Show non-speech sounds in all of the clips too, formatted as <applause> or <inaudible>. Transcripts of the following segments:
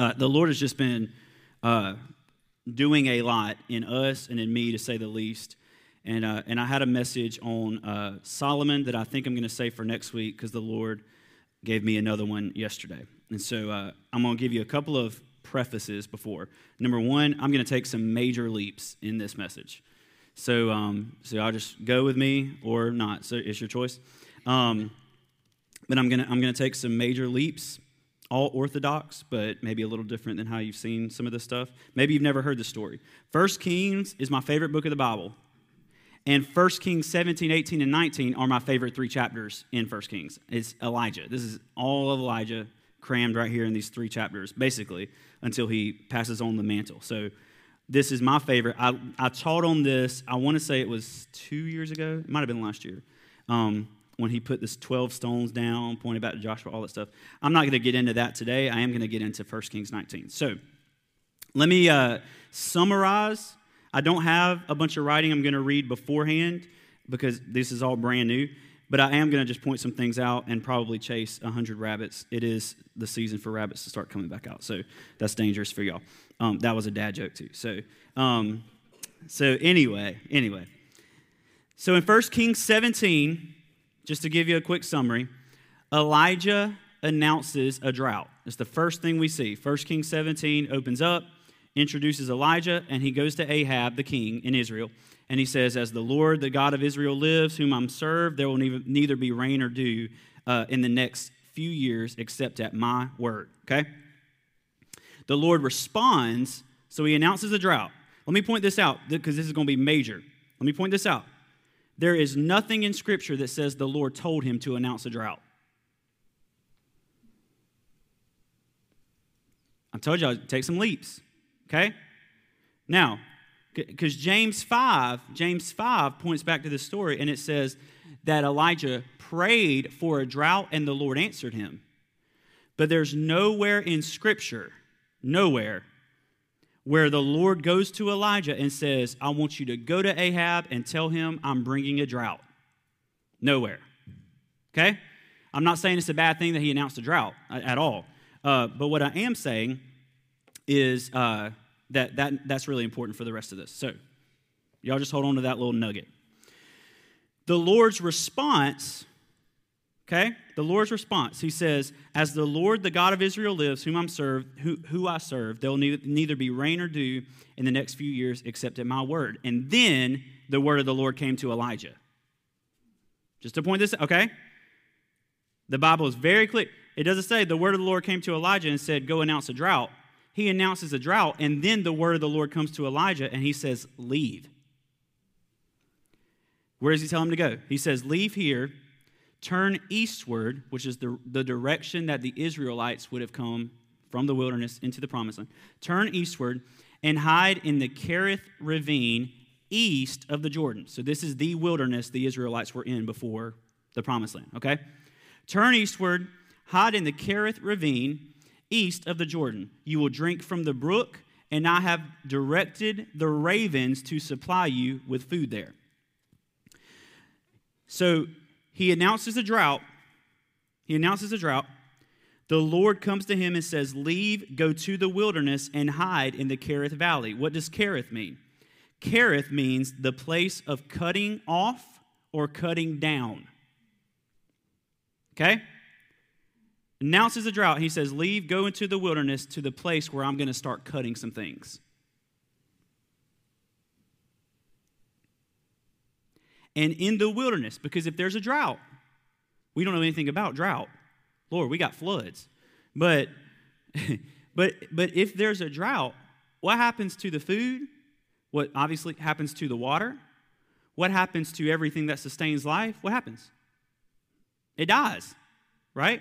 Uh, the Lord has just been uh, doing a lot in us and in me, to say the least. And, uh, and I had a message on uh, Solomon that I think I'm going to say for next week because the Lord gave me another one yesterday. And so uh, I'm going to give you a couple of prefaces before. Number one, I'm going to take some major leaps in this message. So, um, so I'll just go with me or not. So it's your choice. Um, but I'm gonna I'm gonna take some major leaps, all orthodox, but maybe a little different than how you've seen some of this stuff. Maybe you've never heard the story. First Kings is my favorite book of the Bible. And 1 Kings 17, 18, and 19 are my favorite three chapters in 1 Kings. It's Elijah. This is all of Elijah crammed right here in these three chapters, basically, until he passes on the mantle. So this is my favorite. I, I taught on this, I want to say it was two years ago. It might have been last year. Um, when he put this 12 stones down, pointed back to Joshua, all that stuff. I'm not going to get into that today. I am going to get into 1 Kings 19. So let me uh, summarize. I don't have a bunch of writing I'm going to read beforehand because this is all brand new, but I am going to just point some things out and probably chase 100 rabbits. It is the season for rabbits to start coming back out, so that's dangerous for y'all. Um, that was a dad joke, too. So, um, so anyway, anyway. So in 1 Kings 17, just to give you a quick summary, Elijah announces a drought. It's the first thing we see. 1 Kings 17 opens up, introduces Elijah, and he goes to Ahab, the king in Israel, and he says, As the Lord, the God of Israel, lives, whom I'm served, there will neither be rain or dew uh, in the next few years except at my word. Okay? The Lord responds, so he announces a drought. Let me point this out because this is going to be major. Let me point this out. There is nothing in Scripture that says the Lord told him to announce a drought. I told I'd take some leaps, okay? Now, because James 5, James 5 points back to this story and it says that Elijah prayed for a drought and the Lord answered him. But there's nowhere in Scripture, nowhere, where the Lord goes to Elijah and says, I want you to go to Ahab and tell him I'm bringing a drought. Nowhere. Okay? I'm not saying it's a bad thing that he announced a drought at all. Uh, but what I am saying is uh, that, that that's really important for the rest of this. So, y'all just hold on to that little nugget. The Lord's response Okay? The Lord's response. He says, As the Lord, the God of Israel, lives, whom I'm served, who, who I serve, there will neither be rain or dew in the next few years except at my word. And then the word of the Lord came to Elijah. Just to point this, out, okay? The Bible is very clear. It doesn't say the word of the Lord came to Elijah and said, Go announce a drought. He announces a drought, and then the word of the Lord comes to Elijah and he says, Leave. Where does he tell him to go? He says, Leave here Turn eastward, which is the, the direction that the Israelites would have come from the wilderness into the promised land. Turn eastward and hide in the Kerith ravine east of the Jordan. So, this is the wilderness the Israelites were in before the promised land, okay? Turn eastward, hide in the Kerith ravine east of the Jordan. You will drink from the brook, and I have directed the ravens to supply you with food there. So, he announces a drought. He announces a drought. The Lord comes to him and says, Leave, go to the wilderness, and hide in the Kerith Valley. What does Kerith mean? Kerith means the place of cutting off or cutting down. Okay? Announces a drought. He says, Leave, go into the wilderness to the place where I'm going to start cutting some things. And in the wilderness. Because if there's a drought, we don't know anything about drought. Lord, we got floods. But <laughs> but but if there's a drought, what happens to the food? What obviously happens to the water? What happens to everything that sustains life? What happens? It dies, right?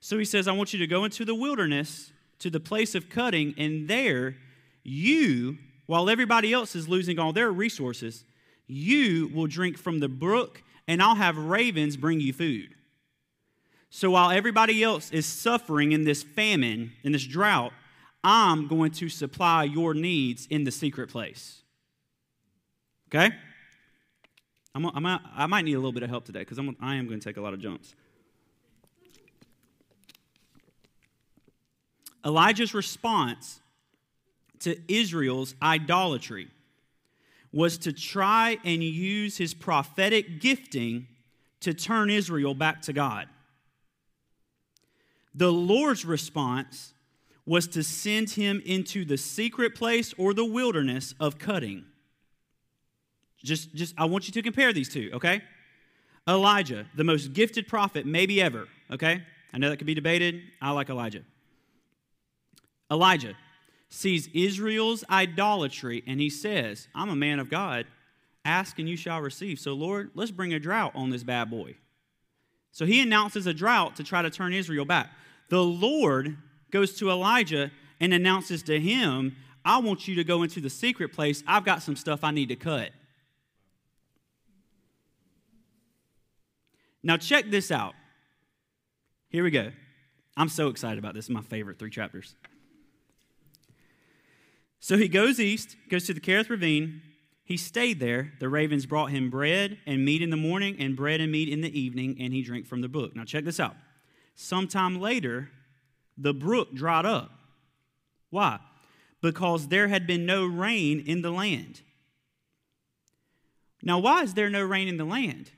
So he says, I want you to go into the wilderness to the place of cutting, and there you, while everybody else is losing all their resources, you will drink from the brook, and I'll have ravens bring you food. So while everybody else is suffering in this famine, in this drought, I'm going to supply your needs in the secret place. Okay? I'm, I'm, i might need a little bit of help today because I am going to take a lot of jumps. Elijah's response to Israel's idolatry was to try and use his prophetic gifting to turn Israel back to God. The Lord's response was to send him into the secret place or the wilderness of cutting. Just, just I want you to compare these two, okay? Elijah, the most gifted prophet maybe ever, okay? I know that could be debated. I like Elijah. Elijah sees Israel's idolatry and he says, I'm a man of God. Ask and you shall receive. So, Lord, let's bring a drought on this bad boy. So he announces a drought to try to turn Israel back. The Lord goes to Elijah and announces to him, I want you to go into the secret place. I've got some stuff I need to cut. Now, check this out. Here we go. I'm so excited about this. This is my favorite three chapters. So he goes east, goes to the Kerith Ravine. He stayed there. The ravens brought him bread and meat in the morning, and bread and meat in the evening, and he drank from the brook. Now, check this out. Sometime later, the brook dried up. Why? Because there had been no rain in the land. Now, why is there no rain in the land?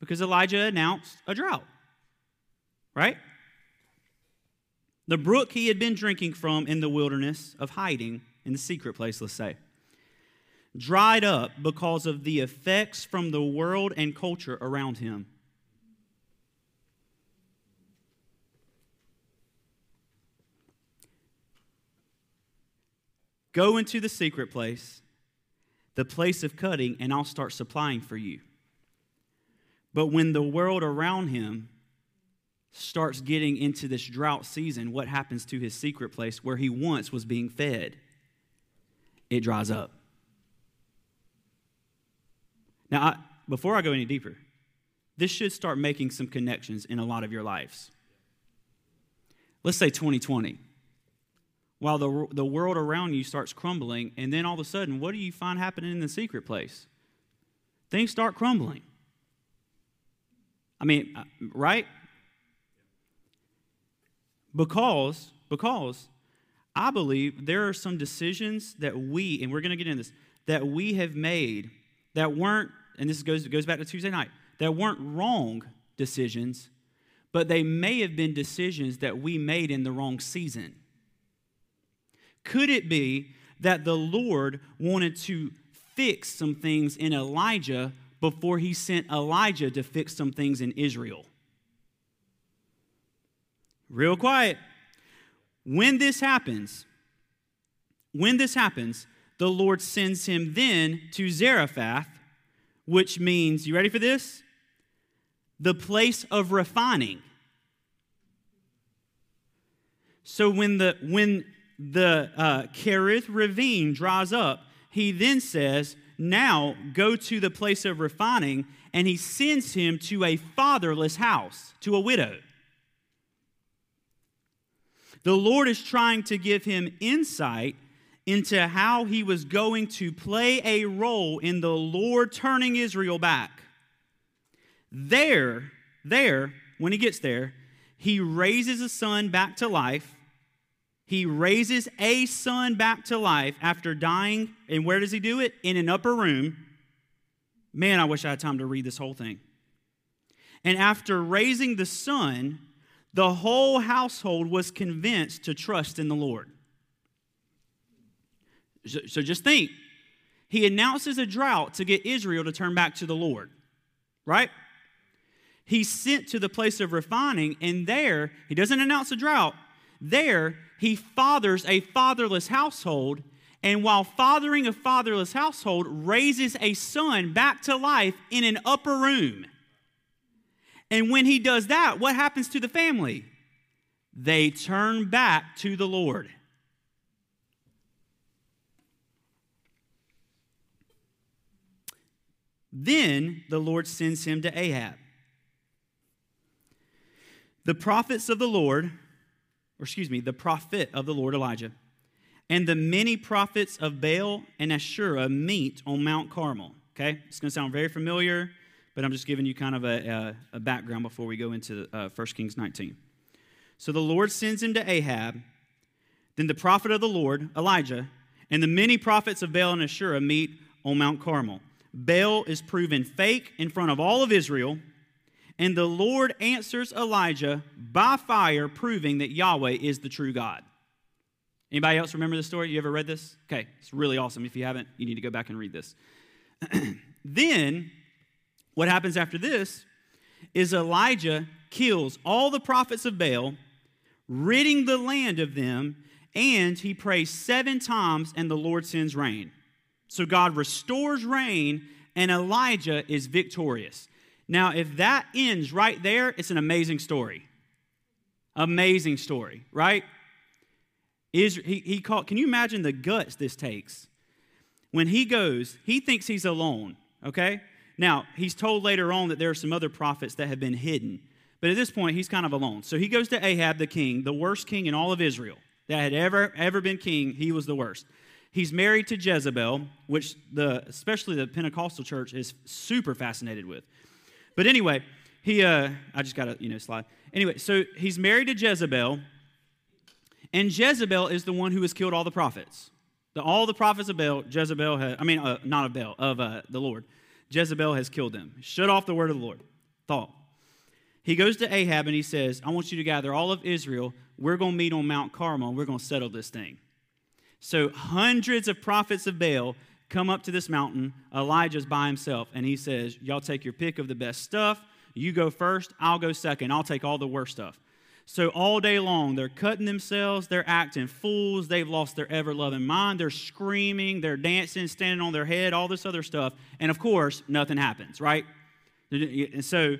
Because Elijah announced a drought, right? The brook he had been drinking from in the wilderness of hiding, in the secret place, let's say, dried up because of the effects from the world and culture around him. Go into the secret place, the place of cutting, and I'll start supplying for you. But when the world around him starts getting into this drought season, what happens to his secret place where he once was being fed? It dries up. Now, I, before I go any deeper, this should start making some connections in a lot of your lives. Let's say 2020 while the, the world around you starts crumbling, and then all of a sudden, what do you find happening in the secret place? Things start crumbling. I mean, uh, right? Because, because I believe there are some decisions that we, and we're going to get into this, that we have made that weren't, and this goes, goes back to Tuesday night, that weren't wrong decisions, but they may have been decisions that we made in the wrong season. Could it be that the Lord wanted to fix some things in Elijah before he sent Elijah to fix some things in Israel? Real quiet. When this happens, when this happens, the Lord sends him then to Zarephath, which means, you ready for this? The place of refining. So when the when the uh, Kerith ravine dries up, he then says, Now go to the place of refining, and he sends him to a fatherless house, to a widow. The Lord is trying to give him insight into how he was going to play a role in the Lord turning Israel back. There, there, when he gets there, he raises a son back to life he raises a son back to life after dying. And where does he do it? In an upper room. Man, I wish I had time to read this whole thing. And after raising the son, the whole household was convinced to trust in the Lord. So just think. He announces a drought to get Israel to turn back to the Lord, right? He's sent to the place of refining, and there, he doesn't announce a drought. There, he fathers a fatherless household, and while fathering a fatherless household, raises a son back to life in an upper room. And when he does that, what happens to the family? They turn back to the Lord. Then the Lord sends him to Ahab. The prophets of the Lord or excuse me, the prophet of the Lord Elijah. And the many prophets of Baal and Asherah meet on Mount Carmel. Okay, it's going to sound very familiar, but I'm just giving you kind of a, a, a background before we go into uh, 1 Kings 19. So the Lord sends him to Ahab. Then the prophet of the Lord, Elijah, and the many prophets of Baal and Asherah meet on Mount Carmel. Baal is proven fake in front of all of Israel, and the Lord answers Elijah by fire, proving that Yahweh is the true God. Anybody else remember this story? You ever read this? Okay, it's really awesome. If you haven't, you need to go back and read this. <clears throat> then, what happens after this is Elijah kills all the prophets of Baal, ridding the land of them, and he prays seven times, and the Lord sends rain. So God restores rain, and Elijah is victorious. Now, if that ends right there, it's an amazing story. Amazing story, right? Is he, he called, can you imagine the guts this takes? When he goes, he thinks he's alone, okay? Now, he's told later on that there are some other prophets that have been hidden. But at this point, he's kind of alone. So he goes to Ahab the king, the worst king in all of Israel that had ever, ever been king. He was the worst. He's married to Jezebel, which the, especially the Pentecostal church is super fascinated with. But anyway, he, uh, I just got to, you know, slide. Anyway, so he's married to Jezebel, and Jezebel is the one who has killed all the prophets. The, all the prophets of Baal, Jezebel has, I mean, uh, not of Baal, of uh, the Lord. Jezebel has killed them. Shut off the word of the Lord. Thought. He goes to Ahab and he says, I want you to gather all of Israel. We're going to meet on Mount Carmel and we're going to settle this thing. So hundreds of prophets of Baal come up to this mountain. Elijah's by himself and he says, Y'all take your pick of the best stuff. You go first, I'll go second. I'll take all the worst stuff. So all day long, they're cutting themselves, they're acting fools, they've lost their ever loving mind, they're screaming, they're dancing, standing on their head, all this other stuff. And of course, nothing happens, right? And so,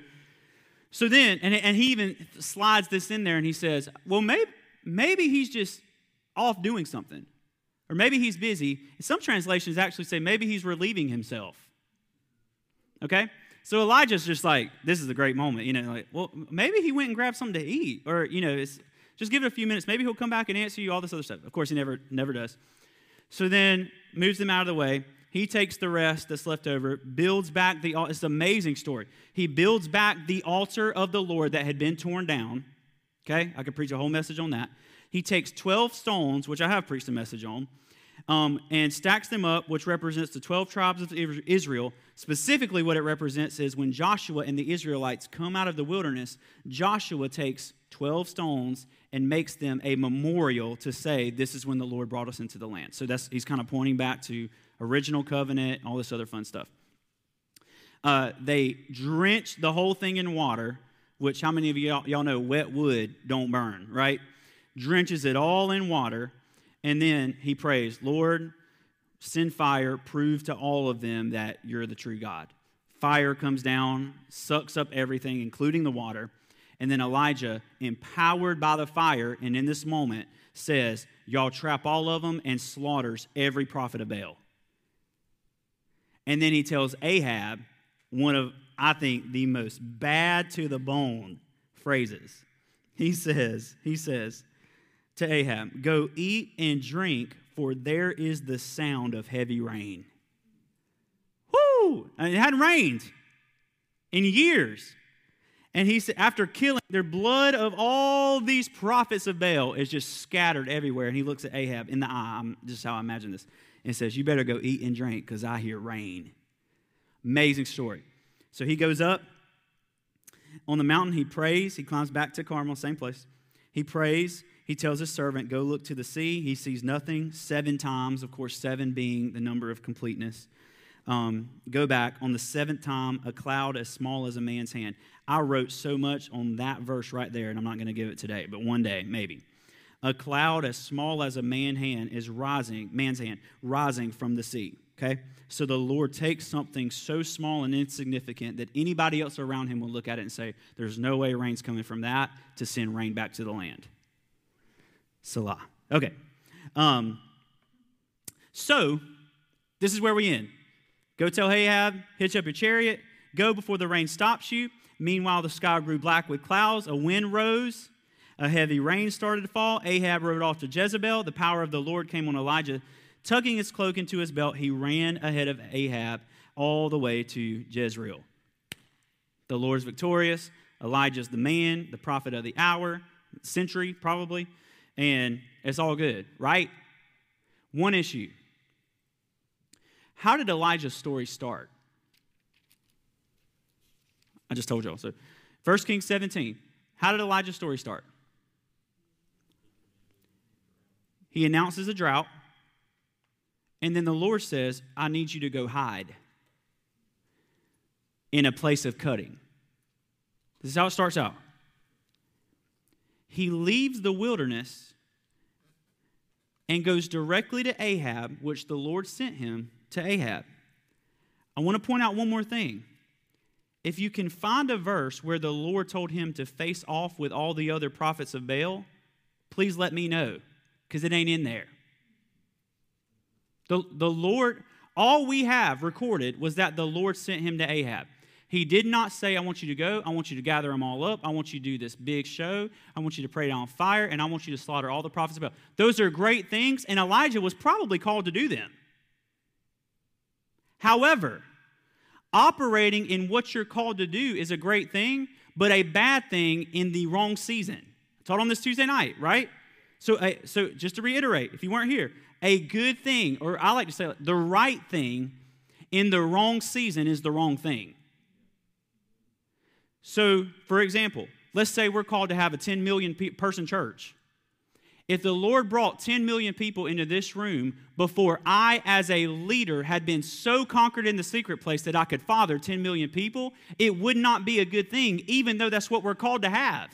so then, and, and he even slides this in there and he says, well, maybe, maybe he's just off doing something. Or maybe he's busy. Some translations actually say maybe he's relieving himself. Okay? So Elijah's just like, this is a great moment. You know, like, well, maybe he went and grabbed something to eat. Or, you know, just give it a few minutes. Maybe he'll come back and answer you, all this other stuff. Of course, he never, never does. So then moves them out of the way. He takes the rest that's left over, builds back the it's an amazing story. He builds back the altar of the Lord that had been torn down. Okay? I could preach a whole message on that. He takes 12 stones, which I have preached a message on, um, and stacks them up, which represents the 12 tribes of Israel. Specifically, what it represents is when Joshua and the Israelites come out of the wilderness, Joshua takes 12 stones and makes them a memorial to say, This is when the Lord brought us into the land. So that's, he's kind of pointing back to original covenant, all this other fun stuff. Uh, they drench the whole thing in water, which how many of y'all, y'all know wet wood don't burn, right? Drenches it all in water and then he prays, Lord, send fire, prove to all of them that you're the true God. Fire comes down, sucks up everything, including the water. And then Elijah, empowered by the fire, and in this moment, says, Y'all trap all of them and slaughters every prophet of Baal. And then he tells Ahab one of, I think, the most bad to the bone phrases. He says, he says, to Ahab, Go eat and drink, for there is the sound of heavy rain. Whoo! It hadn't rained in years. And he said, after killing their blood of all these prophets of Baal is just scattered everywhere. And he looks at Ahab in the eye. I'm, just how I imagine this. And says, You better go eat and drink because I hear rain. Amazing story. So he goes up on the mountain. He prays. He climbs back to Carmel, same place. He prays. He tells his servant, Go look to the sea. He sees nothing seven times, of course, seven being the number of completeness. Um, go back. On the seventh time, a cloud as small as a man's hand. I wrote so much on that verse right there, and I'm not going to give it today, but one day, maybe. A cloud as small as a man's hand is rising, man's hand, rising from the sea. Okay? So the Lord takes something so small and insignificant that anybody else around him will look at it and say, There's no way rain's coming from that to send rain back to the land. Selah. Okay. Um, so, this is where we end. Go tell Ahab, hitch up your chariot, go before the rain stops you. Meanwhile, the sky grew black with clouds, a wind rose, a heavy rain started to fall. Ahab rode off to Jezebel. The power of the Lord came on Elijah. Tugging his cloak into his belt, he ran ahead of Ahab all the way to Jezreel. The Lord's victorious. Elijah's the man, the prophet of the hour. century probably, and it's all good, right? One issue. How did Elijah's story start? I just told y'all. So, 1 Kings 17. How did Elijah's story start? He announces a drought, and then the Lord says, I need you to go hide in a place of cutting. This is how it starts out. He leaves the wilderness and goes directly to Ahab, which the Lord sent him to Ahab. I want to point out one more thing. If you can find a verse where the Lord told him to face off with all the other prophets of Baal, please let me know because it ain't in there. The, the Lord, all we have recorded was that the Lord sent him to Ahab. He did not say, I want you to go, I want you to gather them all up, I want you to do this big show, I want you to pray down fire, and I want you to slaughter all the prophets of Baal. Those are great things, and Elijah was probably called to do them. However, operating in what you're called to do is a great thing, but a bad thing in the wrong season. I taught on this Tuesday night, right? So, uh, so just to reiterate, if you weren't here, a good thing, or I like to say the right thing in the wrong season is the wrong thing. So, for example, let's say we're called to have a 10 million person church. If the Lord brought 10 million people into this room before I, as a leader, had been so conquered in the secret place that I could father 10 million people, it would not be a good thing, even though that's what we're called to have.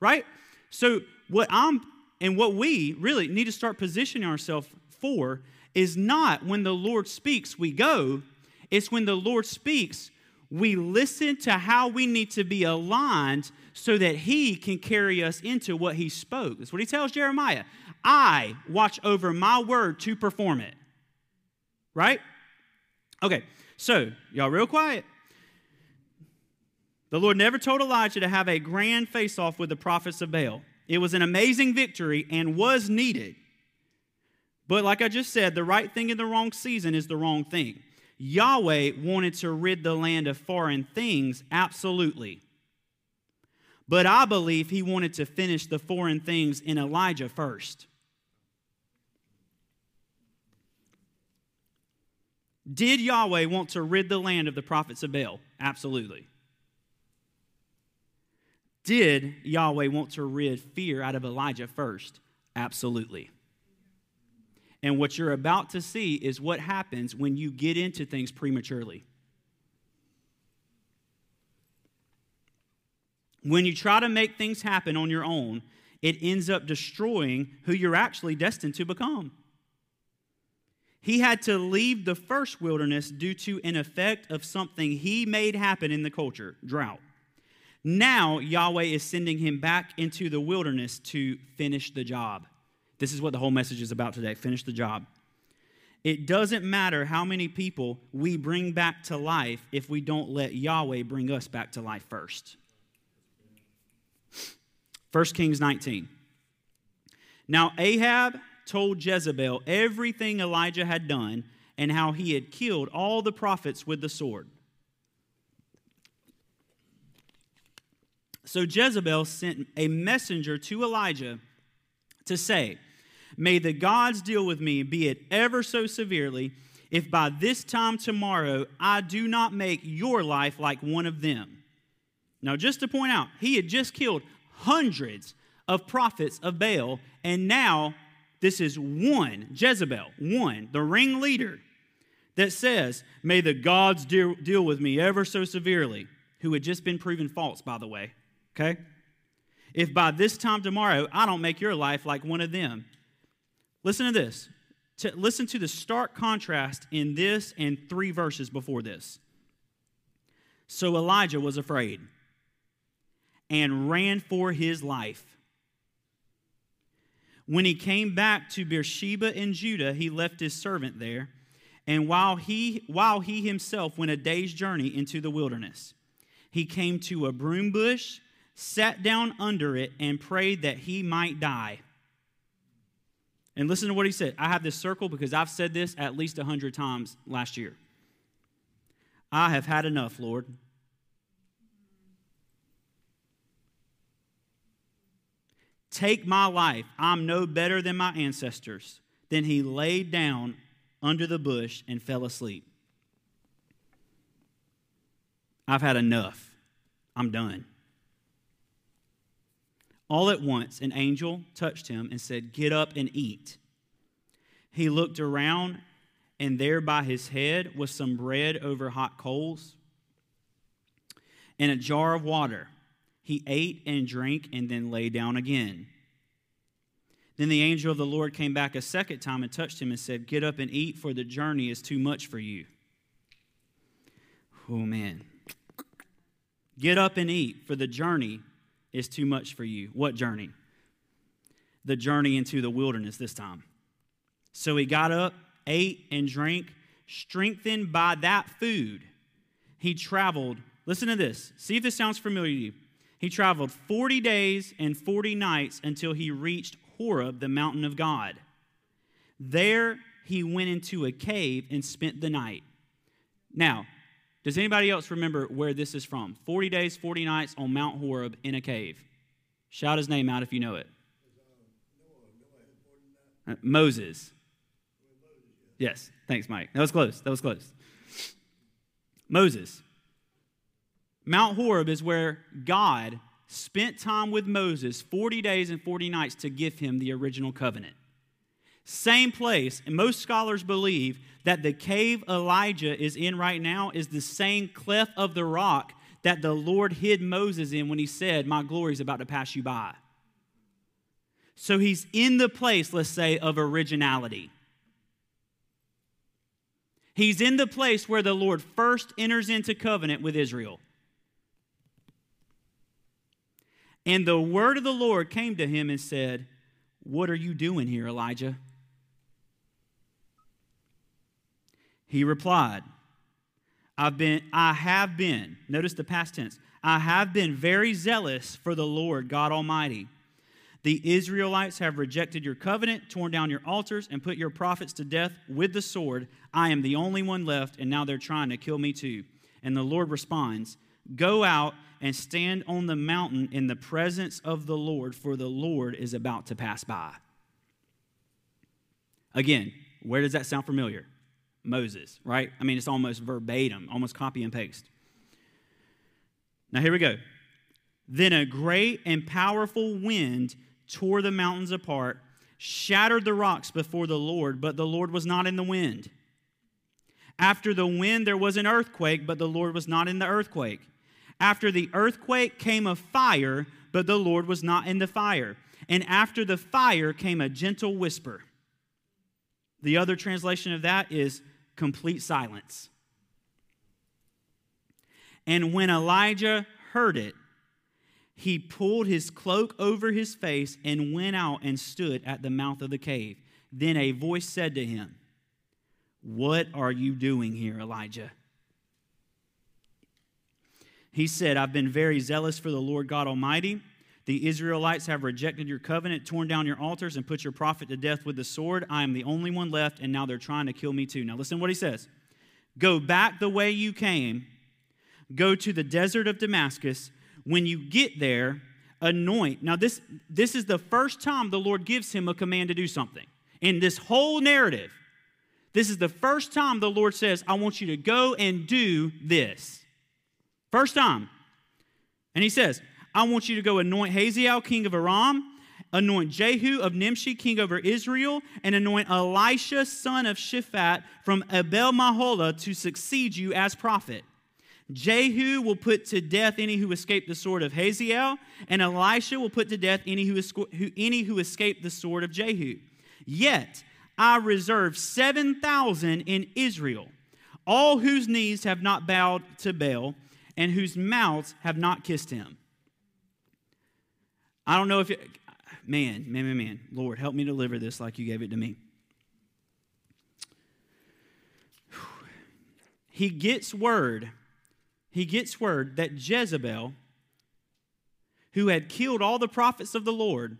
Right? So, what I'm and what we really need to start positioning ourselves for is not when the Lord speaks, we go. It's when the Lord speaks, we listen to how we need to be aligned so that He can carry us into what He spoke. That's what He tells Jeremiah. I watch over my word to perform it. Right? Okay, so, y'all, real quiet. The Lord never told Elijah to have a grand face off with the prophets of Baal. It was an amazing victory and was needed. But like I just said, the right thing in the wrong season is the wrong thing. Yahweh wanted to rid the land of foreign things, absolutely. But I believe he wanted to finish the foreign things in Elijah first. Did Yahweh want to rid the land of the prophets of Baal? Absolutely. Did Yahweh want to rid fear out of Elijah first? Absolutely. And what you're about to see is what happens when you get into things prematurely. When you try to make things happen on your own, it ends up destroying who you're actually destined to become. He had to leave the first wilderness due to an effect of something he made happen in the culture drought. Now, Yahweh is sending him back into the wilderness to finish the job. This is what the whole message is about today finish the job. It doesn't matter how many people we bring back to life if we don't let Yahweh bring us back to life first. 1 Kings 19. Now, Ahab told Jezebel everything Elijah had done and how he had killed all the prophets with the sword. So Jezebel sent a messenger to Elijah to say, May the gods deal with me, be it ever so severely, if by this time tomorrow I do not make your life like one of them. Now, just to point out, he had just killed hundreds of prophets of Baal, and now this is one, Jezebel, one, the ringleader, that says, May the gods deal, deal with me ever so severely, who had just been proven false, by the way okay? If by this time tomorrow I don't make your life like one of them. Listen to this. To listen to the stark contrast in this and three verses before this. So Elijah was afraid and ran for his life. When he came back to Beersheba in Judah, he left his servant there, and while he, while he himself went a day's journey into the wilderness, he came to a broom bush sat down under it, and prayed that he might die. And listen to what he said. I have this circle because I've said this at least a hundred times last year. I have had enough, Lord. Take my life. I'm no better than my ancestors. Then he laid down under the bush and fell asleep. I've had enough. I'm done. All at once, an angel touched him and said, Get up and eat. He looked around, and there by his head was some bread over hot coals and a jar of water. He ate and drank and then lay down again. Then the angel of the Lord came back a second time and touched him and said, Get up and eat, for the journey is too much for you. Oh, man. Get up and eat, for the journey is too much for you. What journey? The journey into the wilderness this time. So he got up, ate, and drank, strengthened by that food. He traveled. Listen to this. See if this sounds familiar to you. He traveled 40 days and 40 nights until he reached Horeb, the mountain of God. There he went into a cave and spent the night. Now, does anybody else remember where this is from? 40 days, 40 nights on Mount Horeb in a cave. Shout his name out if you know it. Uh, Moses. Yes, thanks, Mike. That was close. That was close. Moses. Mount Horeb is where God spent time with Moses 40 days and 40 nights to give him the original covenant. Same place, and most scholars believe that the cave Elijah is in right now is the same cleft of the rock that the Lord hid Moses in when he said, My glory is about to pass you by. So he's in the place, let's say, of originality. He's in the place where the Lord first enters into covenant with Israel. And the word of the Lord came to him and said, What are you doing here, Elijah? He replied, I've been, I have been, notice the past tense, I have been very zealous for the Lord God Almighty. The Israelites have rejected your covenant, torn down your altars, and put your prophets to death with the sword. I am the only one left, and now they're trying to kill me too. And the Lord responds, Go out and stand on the mountain in the presence of the Lord, for the Lord is about to pass by. Again, where does that sound familiar? Moses, right? I mean, it's almost verbatim, almost copy and paste. Now, here we go. Then a great and powerful wind tore the mountains apart, shattered the rocks before the Lord, but the Lord was not in the wind. After the wind, there was an earthquake, but the Lord was not in the earthquake. After the earthquake came a fire, but the Lord was not in the fire. And after the fire came a gentle whisper. The other translation of that is complete silence. And when Elijah heard it, he pulled his cloak over his face and went out and stood at the mouth of the cave. Then a voice said to him, What are you doing here, Elijah? He said, I've been very zealous for the Lord God Almighty. The Israelites have rejected your covenant, torn down your altars, and put your prophet to death with the sword. I am the only one left, and now they're trying to kill me too. Now, listen to what he says Go back the way you came, go to the desert of Damascus. When you get there, anoint. Now, this, this is the first time the Lord gives him a command to do something. In this whole narrative, this is the first time the Lord says, I want you to go and do this. First time. And he says, I want you to go anoint Hazael, king of Aram, anoint Jehu of Nimshi, king over Israel, and anoint Elisha, son of Shaphat, from Abel Meholah to succeed you as prophet. Jehu will put to death any who escape the sword of Hazael, and Elisha will put to death any who, who, any who escape the sword of Jehu. Yet I reserve 7,000 in Israel, all whose knees have not bowed to Baal, and whose mouths have not kissed him. I don't know if, it, man, man, man, man, Lord, help me deliver this like you gave it to me. <sighs> He gets word, he gets word that Jezebel, who had killed all the prophets of the Lord,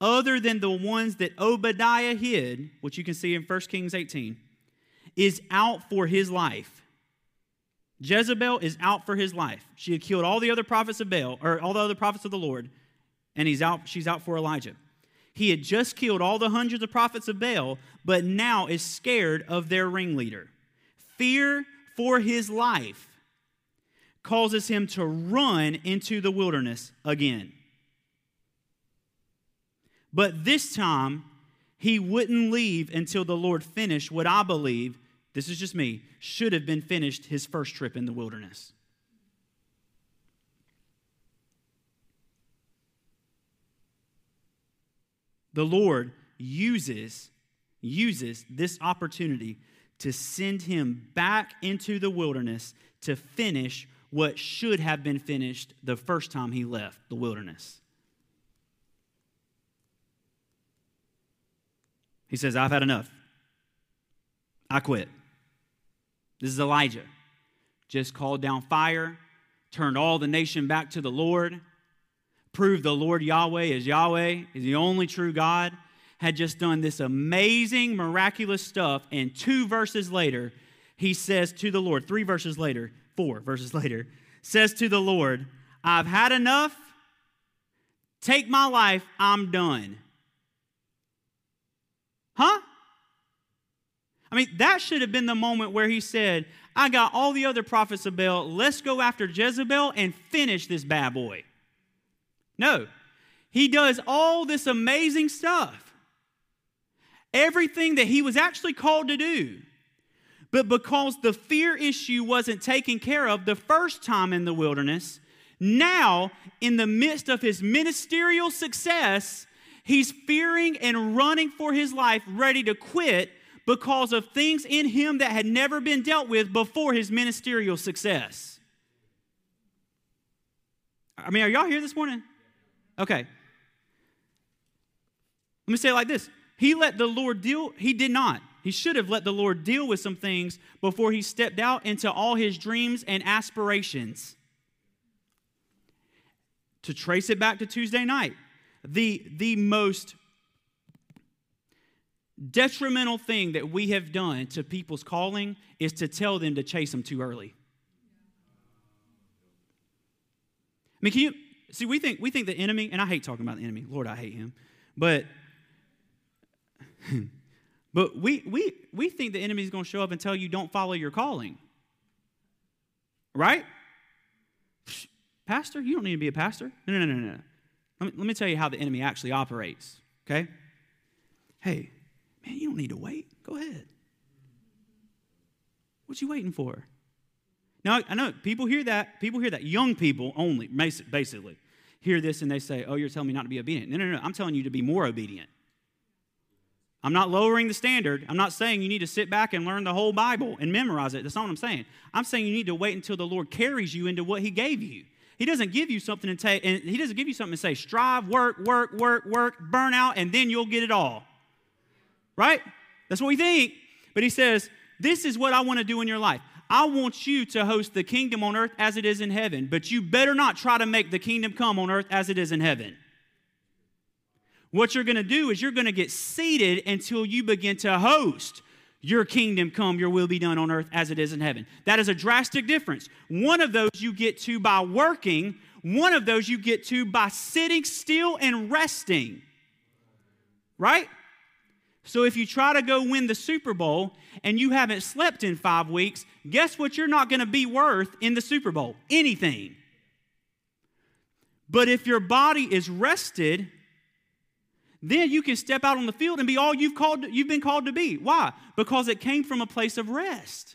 other than the ones that Obadiah hid, which you can see in 1 Kings 18, is out for his life. Jezebel is out for his life. She had killed all the other prophets of Baal, or all the other prophets of the Lord, and he's out, she's out for Elijah. He had just killed all the hundreds of prophets of Baal, but now is scared of their ringleader. Fear for his life causes him to run into the wilderness again. But this time, he wouldn't leave until the Lord finished what I believe, this is just me, should have been finished his first trip in the wilderness. The Lord uses uses this opportunity to send him back into the wilderness to finish what should have been finished the first time he left the wilderness. He says, I've had enough. I quit. This is Elijah. Just called down fire, turned all the nation back to the Lord, proved the Lord Yahweh is Yahweh, is the only true God, had just done this amazing, miraculous stuff. And two verses later, he says to the Lord, three verses later, four verses later, says to the Lord, I've had enough. Take my life. I'm done. Huh? I mean, that should have been the moment where he said, I got all the other prophets of Baal. Let's go after Jezebel and finish this bad boy. No. He does all this amazing stuff. Everything that he was actually called to do. But because the fear issue wasn't taken care of the first time in the wilderness, now, in the midst of his ministerial success, he's fearing and running for his life, ready to quit because of things in him that had never been dealt with before his ministerial success. I mean, are y'all here this morning? Okay. Let me say it like this He let the Lord deal, he did not. He should have let the Lord deal with some things before he stepped out into all his dreams and aspirations. To trace it back to Tuesday night, the, the most detrimental thing that we have done to people's calling is to tell them to chase them too early. I mean, can you see? We think we think the enemy, and I hate talking about the enemy. Lord, I hate him, but <laughs> but we we we think the enemy is going to show up and tell you don't follow your calling, right? <sniffs> Pastor, you don't need to be a pastor. No, no, no, no. Let me, let me tell you how the enemy actually operates. Okay? Hey, Man, you don't need to wait. Go ahead. What you waiting for? Now, I know people hear that. People hear that. Young people only, basically, hear this and they say, Oh, you're telling me not to be obedient. No, no, no. I'm telling you to be more obedient. I'm not lowering the standard. I'm not saying you need to sit back and learn the whole Bible and memorize it. That's not what I'm saying. I'm saying you need to wait until the Lord carries you into what He gave you. He doesn't give you something and take, and He doesn't give you something and say, strive, work, work, work, work, burn out, and then you'll get it all right? That's what we think. But he says, This is what I want to do in your life. I want you to host the kingdom on earth as it is in heaven, but you better not try to make the kingdom come on earth as it is in heaven. What you're going to do is you're going to get seated until you begin to host your kingdom come, your will be done on earth as it is in heaven. That is a drastic difference. One of those you get to by working, one of those you get to by sitting still and resting. Right? So if you try to go win the Super Bowl and you haven't slept in five weeks, guess what you're not going to be worth in the Super Bowl? Anything. But if your body is rested, then you can step out on the field and be all you've, called, you've been called to be. Why? Because it came from a place of rest.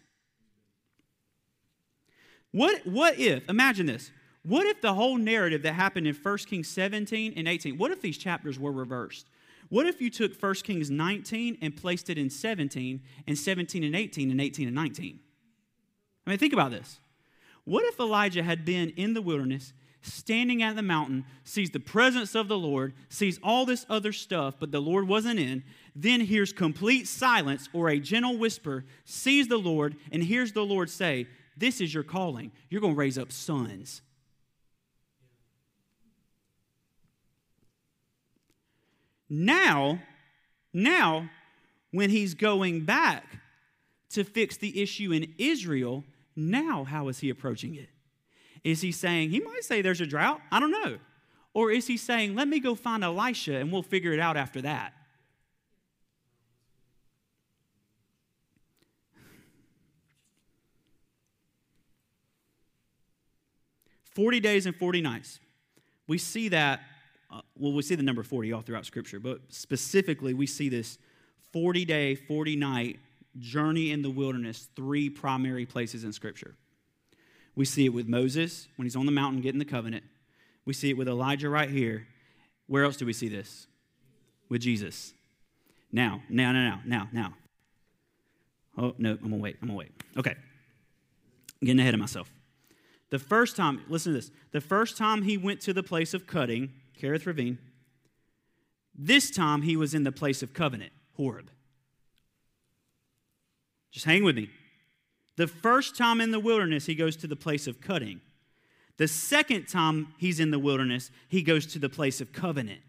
What, what if, imagine this, what if the whole narrative that happened in 1 Kings 17 and 18, what if these chapters were reversed? What if you took 1 Kings 19 and placed it in 17, and 17 and 18, and 18 and 19? I mean, think about this. What if Elijah had been in the wilderness, standing at the mountain, sees the presence of the Lord, sees all this other stuff, but the Lord wasn't in, then hears complete silence or a gentle whisper, sees the Lord, and hears the Lord say, This is your calling. You're going to raise up sons. Now, now, when he's going back to fix the issue in Israel, now how is he approaching it? Is he saying, he might say there's a drought? I don't know. Or is he saying, let me go find Elisha and we'll figure it out after that? Forty days and forty nights. We see that, uh, well, we see the number 40 all throughout Scripture, but specifically, we see this 40 day, 40 night journey in the wilderness, three primary places in Scripture. We see it with Moses when he's on the mountain getting the covenant. We see it with Elijah right here. Where else do we see this? With Jesus. Now, now, now, now, now. Oh, no, I'm gonna wait. I'm gonna wait. Okay. I'm getting ahead of myself. The first time, listen to this. The first time he went to the place of cutting, Kerith Ravine, this time he was in the place of covenant, Horeb. Just hang with me. The first time in the wilderness, he goes to the place of cutting. The second time he's in the wilderness, he goes to the place of covenant.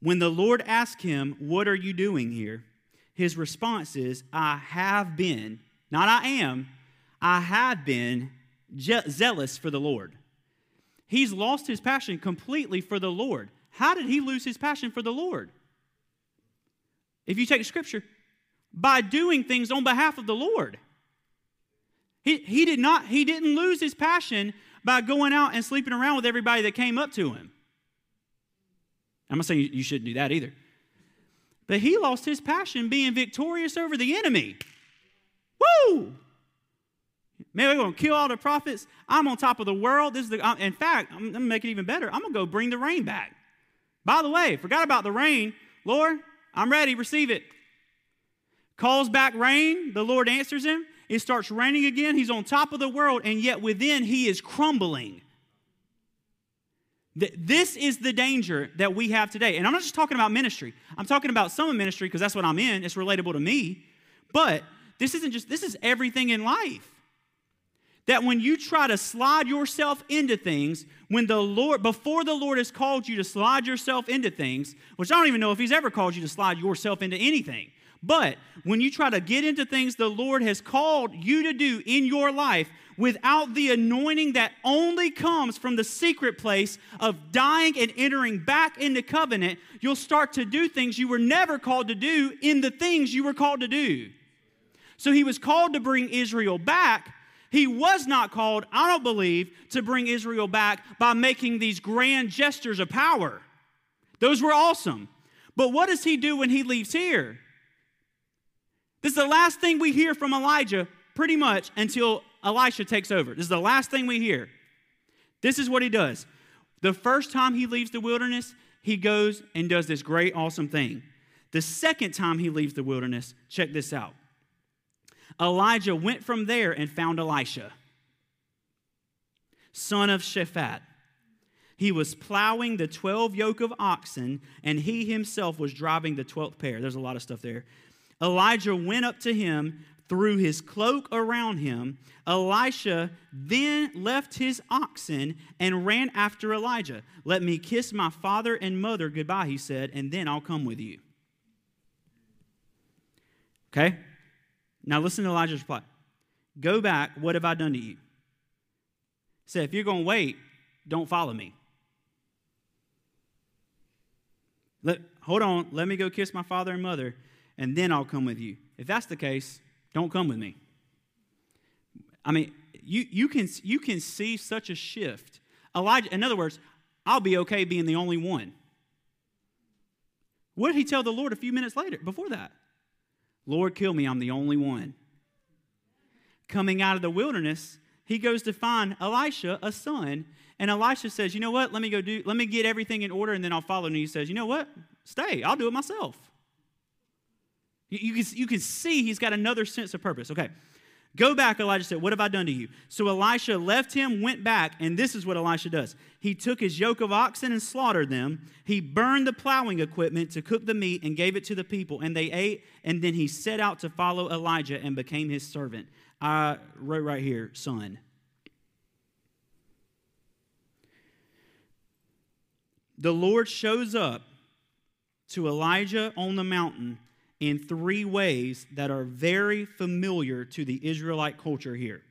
When the Lord asked him, What are you doing here? His response is, I have been, not I am, I have been je- zealous for the Lord. He's lost his passion completely for the Lord. How did he lose his passion for the Lord? If you take scripture, by doing things on behalf of the Lord. He, he, did not, he didn't lose his passion by going out and sleeping around with everybody that came up to him. I'm not saying you shouldn't do that either. But he lost his passion being victorious over the enemy. Woo! Man, we're going to kill all the prophets. I'm on top of the world. This is the, in fact, I'm going to make it even better. I'm going to go bring the rain back. By the way, forgot about the rain. Lord, I'm ready. Receive it. Calls back rain. The Lord answers him. It starts raining again. He's on top of the world, and yet within he is crumbling. This is the danger that we have today. And I'm not just talking about ministry. I'm talking about some of ministry because that's what I'm in. It's relatable to me. But this isn't just, this is everything in life. That when you try to slide yourself into things, when the Lord, before the Lord has called you to slide yourself into things, which I don't even know if He's ever called you to slide yourself into anything, but when you try to get into things the Lord has called you to do in your life without the anointing that only comes from the secret place of dying and entering back into covenant, you'll start to do things you were never called to do in the things you were called to do. So he was called to bring Israel back. He was not called, I don't believe, to bring Israel back by making these grand gestures of power. Those were awesome. But what does he do when he leaves here? This is the last thing we hear from Elijah, pretty much, until Elisha takes over. This is the last thing we hear. This is what he does. The first time he leaves the wilderness, he goes and does this great, awesome thing. The second time he leaves the wilderness, check this out. Elijah went from there and found Elisha, son of Shaphat. He was plowing the 12 yoke of oxen, and he himself was driving the 12th pair. There's a lot of stuff there. Elijah went up to him, threw his cloak around him. Elisha then left his oxen and ran after Elijah. Let me kiss my father and mother goodbye, he said, and then I'll come with you. Okay? Now listen to Elijah's reply. Go back, what have I done to you? Say, if you're going to wait, don't follow me. Let, hold on, let me go kiss my father and mother and then I'll come with you. If that's the case, don't come with me. I mean, you, you, can, you can see such a shift. Elijah, in other words, I'll be okay being the only one. What did he tell the Lord a few minutes later, before that? Lord, kill me, I'm the only one. Coming out of the wilderness, he goes to find Elisha, a son, and Elisha says, You know what? Let me go do, let me get everything in order, and then I'll follow. And he says, You know what? Stay, I'll do it myself. You, you, can, you can see he's got another sense of purpose. Okay. Go back, Elijah said, What have I done to you? So Elisha left him, went back, and this is what Elisha does. He took his yoke of oxen and slaughtered them. He burned the plowing equipment to cook the meat and gave it to the people, and they ate. And then he set out to follow Elijah and became his servant. I wrote right here, son. The Lord shows up to Elijah on the mountain in three ways that are very familiar to the Israelite culture here.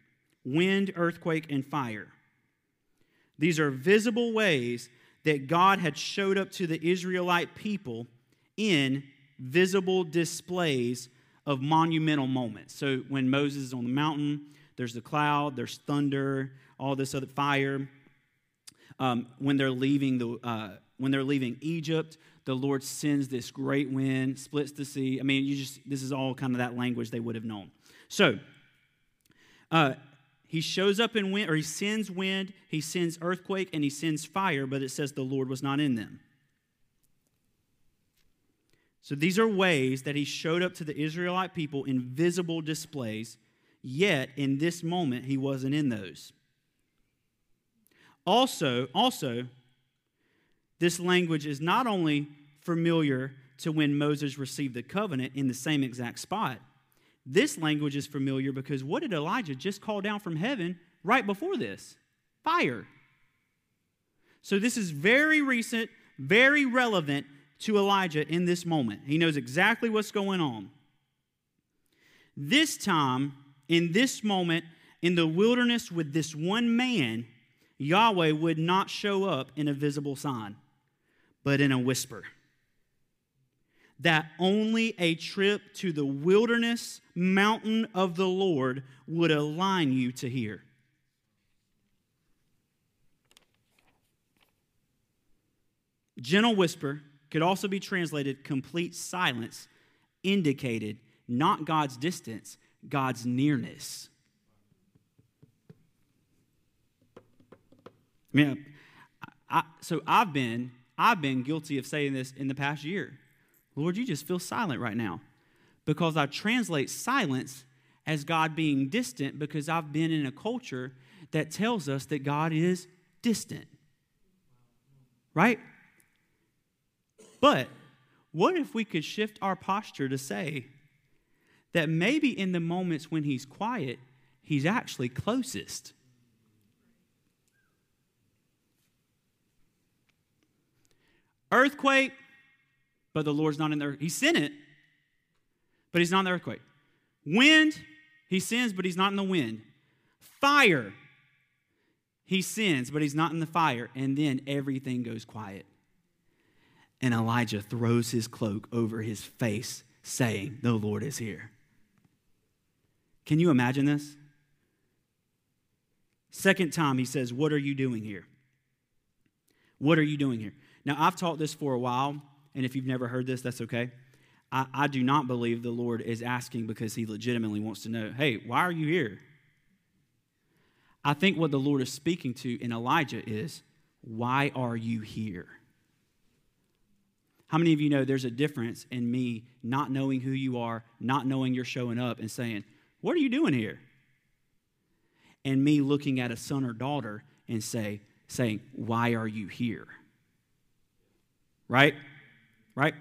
wind, earthquake, and fire. These are visible ways that God had showed up to the Israelite people in visible displays of monumental moments. So when Moses is on the mountain, there's the cloud, there's thunder, all this other fire. Um, when they're leaving the uh, when they're leaving Egypt, the Lord sends this great wind, splits the sea. I mean, you just this is all kind of that language they would have known. So, uh, he shows up in wind, or he sends wind, he sends earthquake, and he sends fire, but it says the Lord was not in them. So these are ways that he showed up to the Israelite people in visible displays, yet in this moment he wasn't in those. Also, also, this language is not only familiar to when Moses received the covenant in the same exact spot. This language is familiar because what did Elijah just call down from heaven right before this? Fire. So this is very recent, very relevant to Elijah in this moment. He knows exactly what's going on. This time, in this moment, in the wilderness with this one man, Yahweh would not show up in a visible sign, but in a whisper. That only a trip to the wilderness mountain of the Lord would align you to hear. Gentle whisper could also be translated complete silence, indicated not God's distance, God's nearness. I mean, I, so I've been I've been guilty of saying this in the past year. Lord, you just feel silent right now because I translate silence as God being distant because I've been in a culture that tells us that God is distant. Right? But what if we could shift our posture to say that maybe in the moments when he's quiet, he's actually closest? Earthquake, but the Lord's not in there. He sent it, but he's not in the earthquake. Wind, he sins, but he's not in the wind. Fire, he sins, but he's not in the fire. And then everything goes quiet. And Elijah throws his cloak over his face, saying, The Lord is here. Can you imagine this? Second time, he says, What are you doing here? What are you doing here? Now, I've taught this for a while, and if you've never heard this, that's okay. I, I do not believe the Lord is asking because he legitimately wants to know, hey, why are you here? I think what the Lord is speaking to in Elijah is, why are you here? How many of you know there's a difference in me not knowing who you are, not knowing you're showing up, and saying, What are you doing here? And me looking at a son or daughter and say, saying, Why are you here? Right? Right?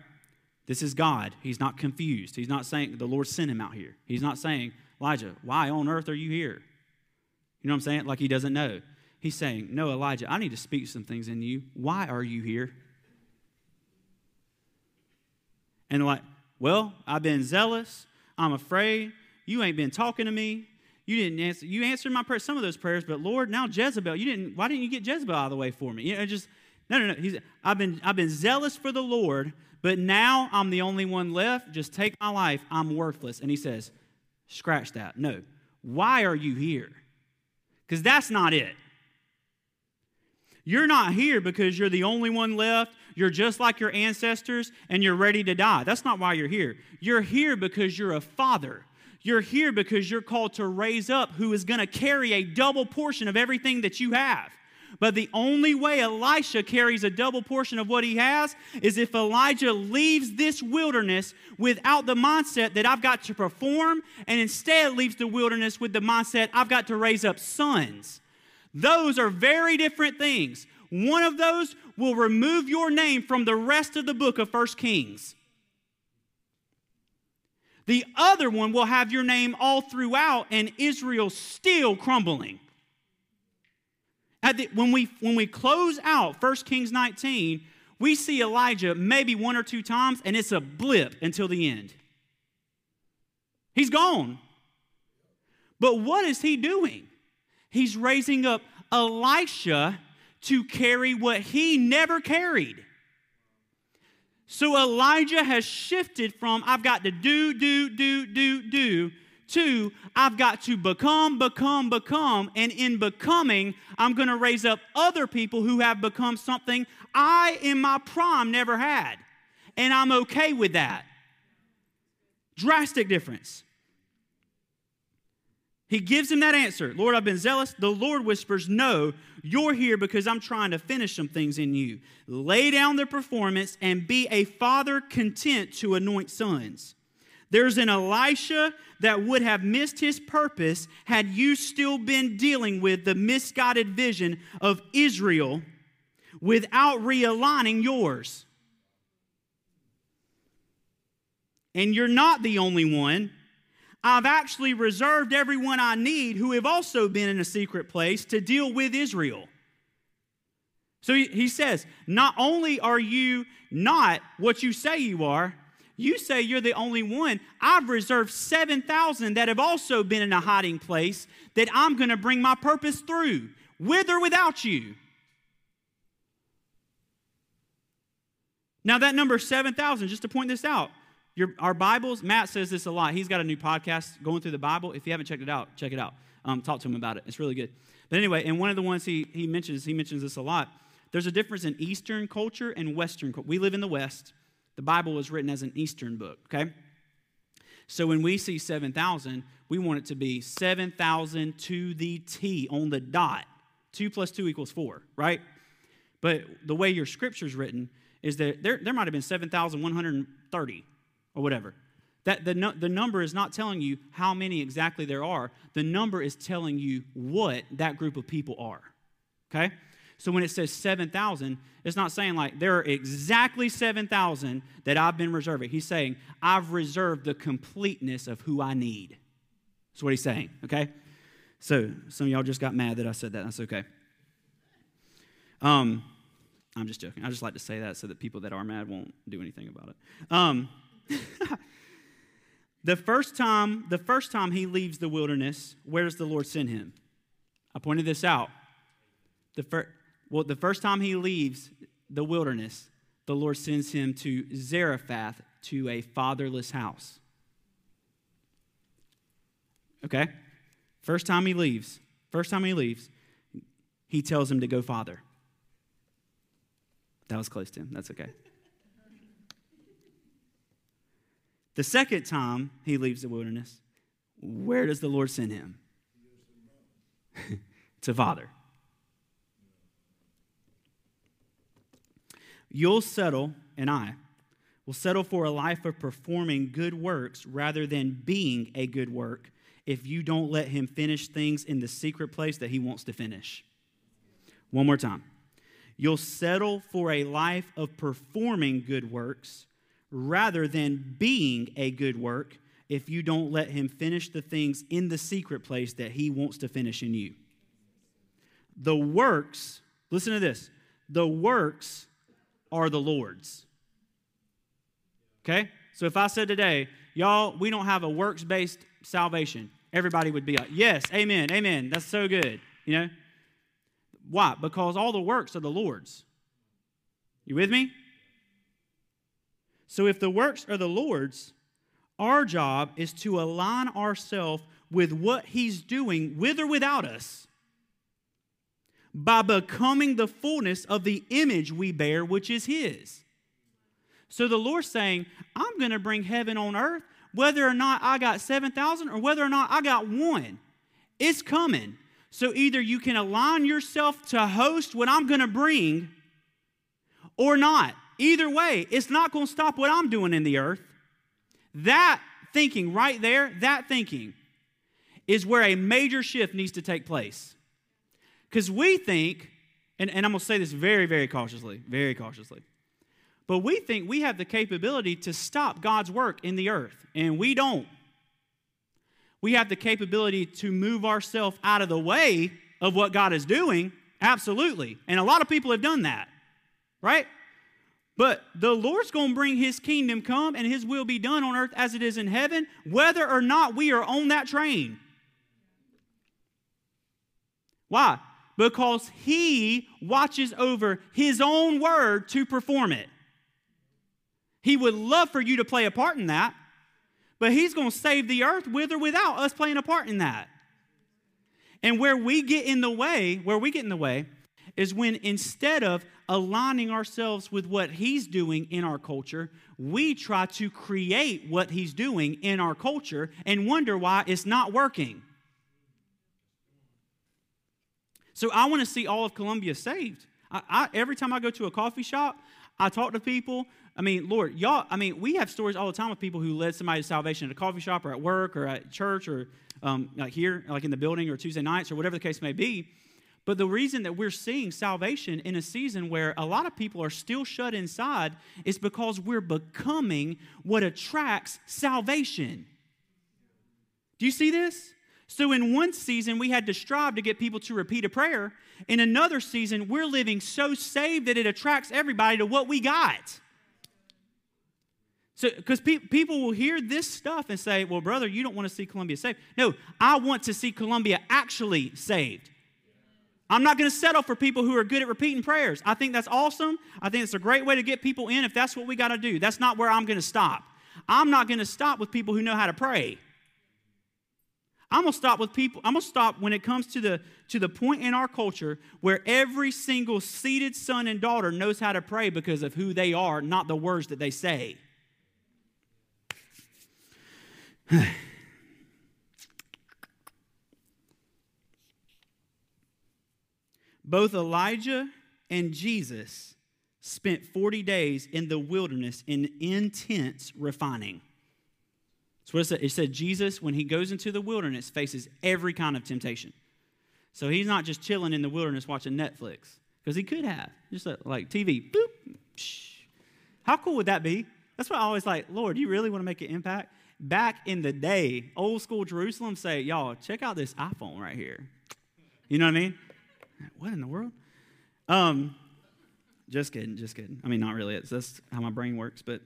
This is God. He's not confused. He's not saying the Lord sent him out here. He's not saying, Elijah, why on earth are you here? You know what I'm saying? Like he doesn't know. He's saying, No, Elijah, I need to speak some things in you. Why are you here? And like, well, I've been zealous. I'm afraid. You ain't been talking to me. You didn't answer. You answered my prayers, some of those prayers, but Lord, now Jezebel, you didn't. Why didn't you get Jezebel out of the way for me? You know, just no, no, no. He's, I've, been, I've been zealous for the Lord, but now I'm the only one left. Just take my life. I'm worthless. And he says, scratch that. No. Why are you here? Because that's not it. You're not here because you're the only one left. You're just like your ancestors and you're ready to die. That's not why you're here. You're here because you're a father. You're here because you're called to raise up who is going to carry a double portion of everything that you have. But the only way Elisha carries a double portion of what he has is if Elijah leaves this wilderness without the mindset that I've got to perform, and instead leaves the wilderness with the mindset I've got to raise up sons. Those are very different things. One of those will remove your name from the rest of the book of First Kings. The other one will have your name all throughout, and Israel still crumbling. The, when, we, when we close out 1 Kings 19, we see Elijah maybe one or two times, and it's a blip until the end. He's gone. But what is he doing? He's raising up Elisha to carry what he never carried. So Elijah has shifted from I've got to do, do, do, do, do, to I've got to become, become, become. And in becoming, I'm going to raise up other people who have become something I, in my prime, never had. And I'm okay with that. Drastic difference. He gives him that answer Lord, I've been zealous. The Lord whispers, No, you're here because I'm trying to finish some things in you. Lay down the performance and be a father content to anoint sons. There's an Elisha that would have missed his purpose had you still been dealing with the misguided vision of Israel without realigning yours. And you're not the only one. I've actually reserved everyone I need who have also been in a secret place to deal with Israel. So he, says, Not only are you not what you say you are, you say you're the only one. I've reserved 7,000 that have also been in a hiding place that I'm going to bring my purpose through, with or without you. Now, that number 7,000, just to point this out, your, our Bibles, Matt says this a lot. He's got a new podcast going through the Bible. If you haven't checked it out, check it out. Um, talk to him about it. It's really good. But anyway, and one of the ones he, he mentions, he mentions this a lot. There's a difference in Eastern culture and Western culture. We live in the West. The Bible was written as an Eastern book, okay? So when we see 7,000, we want it to be 7,000 to the T on the dot. 2 plus 2 equals 4, right? But the way your scripture's written is that there, there might have been 7,130 or whatever. That the, the number is not telling you how many exactly there are. The number is telling you what that group of people are. Okay? So when it says 7,000, it's not saying like there are exactly 7,000 that I've been reserving. He's saying, I've reserved the completeness of who I need. That's what he's saying, okay? So some of y'all just got mad that I said that. That's okay. Um, I'm just joking. I just like to say that so that people that are mad won't do anything about it. Um, <laughs> the first time, the first time he leaves the wilderness, where does the Lord send him? I pointed this out. The fir- well, the first time he leaves the wilderness, the Lord sends him to Zarephath to a fatherless house. Okay? First time he leaves, first time he leaves, he tells him to go father. That was close to him. That's okay. The second time he leaves the wilderness, where does the Lord send him? <laughs> to Father. You'll settle, and I will settle for a life of performing good works rather than being a good work if you don't let him finish things in the secret place that he wants to finish. One more time. You'll settle for a life of performing good works rather than being a good work if you don't let Him finish the things in the secret place that He wants to finish in you. The works, listen to this, the works are the Lord's. Okay? So if I said today, y'all, we don't have a works based salvation, everybody would be like, yes, amen, amen, that's so good. You know? Why? Because all the works are the Lord's. You with me? So if the works are the Lord's, our job is to align ourselves with what He's doing with or without us by becoming the fullness of the image we bear, which is His. So the Lord's saying, I'm going to bring heaven on earth, whether or not I got 7,000 or whether or not I got one. It's coming. So either you can align yourself to host what I'm going to bring or not. Either way, it's not going to stop what I'm doing in the earth. That thinking right there, that thinking is where a major shift needs to take place. Because we think, and, and I'm going to say this very, very cautiously, very cautiously, but we think we have the capability to stop God's work in the earth, and we don't. We have the capability to move ourselves out of the way of what God is doing, absolutely. And a lot of people have done that, right? But the Lord's going to bring his kingdom come and his will be done on earth as it is in heaven, whether or not we are on that train. Why? Because he watches over his own word to perform it. He would love for you to play a part in that, but he's going to save the earth with or without us playing a part in that. And where we get in the way, where we get in the way, is when instead of aligning ourselves with what he's doing in our culture, we try to create what he's doing in our culture and wonder why it's not working. So I want to see all of Columbia saved. I, I, every time I go to a coffee shop, I talk to people. I mean, Lord, y'all, I mean, we have stories all the time of people who led somebody to salvation at a coffee shop or at work or at church or um, like here, like in the building or Tuesday nights or whatever the case may be. But the reason that we're seeing salvation in a season where a lot of people are still shut inside is because we're becoming what attracts salvation. Do you see this? So, in one season, we had to strive to get people to repeat a prayer. In another season, we're living so saved that it attracts everybody to what we got. So, because pe- people will hear this stuff and say, well, brother, you don't want to see Columbia saved. No, I want to see Columbia actually saved. I'm not going to settle for people who are good at repeating prayers. I think that's awesome. I think it's a great way to get people in if that's what we got to do. That's not where I'm going to stop. I'm not going to stop with people who know how to pray. I'm gonna stop with people. I'm gonna stop when it comes to the to the point in our culture where every single seated son and daughter knows how to pray because of who they are, not the words that they say. <sighs> Both Elijah and Jesus spent 40 days in the wilderness in intense refining. So what it said. It said Jesus, when he goes into the wilderness, faces every kind of temptation. So he's not just chilling in the wilderness watching Netflix, because he could have. Just like TV, boop. Psh. How cool would that be? That's what I always like, Lord, you really want to make an impact? Back in the day, old school Jerusalem say, y'all, check out this iPhone right here. You know what I mean? What in the world? Um, just kidding, just kidding. I mean, not really. It's that's how my brain works, but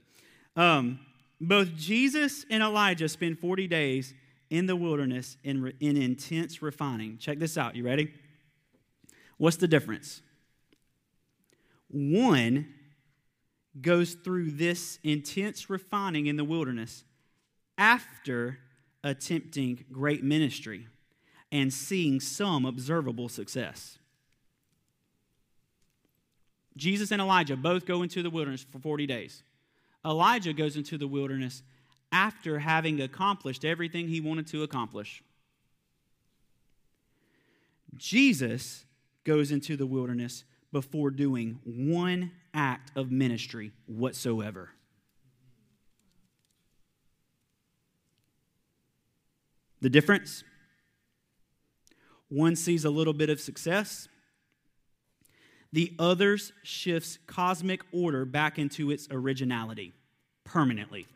um, both Jesus and Elijah spend 40 days in the wilderness in, in intense refining. Check this out. You ready? What's the difference? One goes through this intense refining in the wilderness after attempting great ministry and seeing some observable success. Jesus and Elijah both go into the wilderness for 40 days. Elijah goes into the wilderness after having accomplished everything he wanted to accomplish. Jesus goes into the wilderness before doing one act of ministry whatsoever. The difference? One sees a little bit of success, the others shifts cosmic order back into its originality permanently.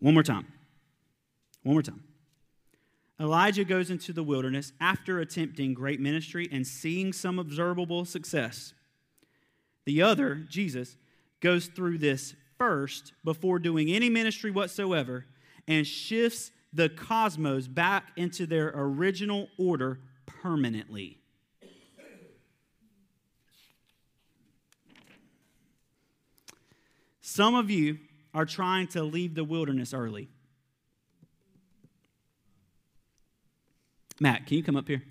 One more time. One more time. Elijah goes into the wilderness after attempting great ministry and seeing some observable success. The other, Jesus, goes through this first before doing any ministry whatsoever and shifts the cosmos back into their original order permanently. Some of you are trying to leave the wilderness early. Matt, can you come up here?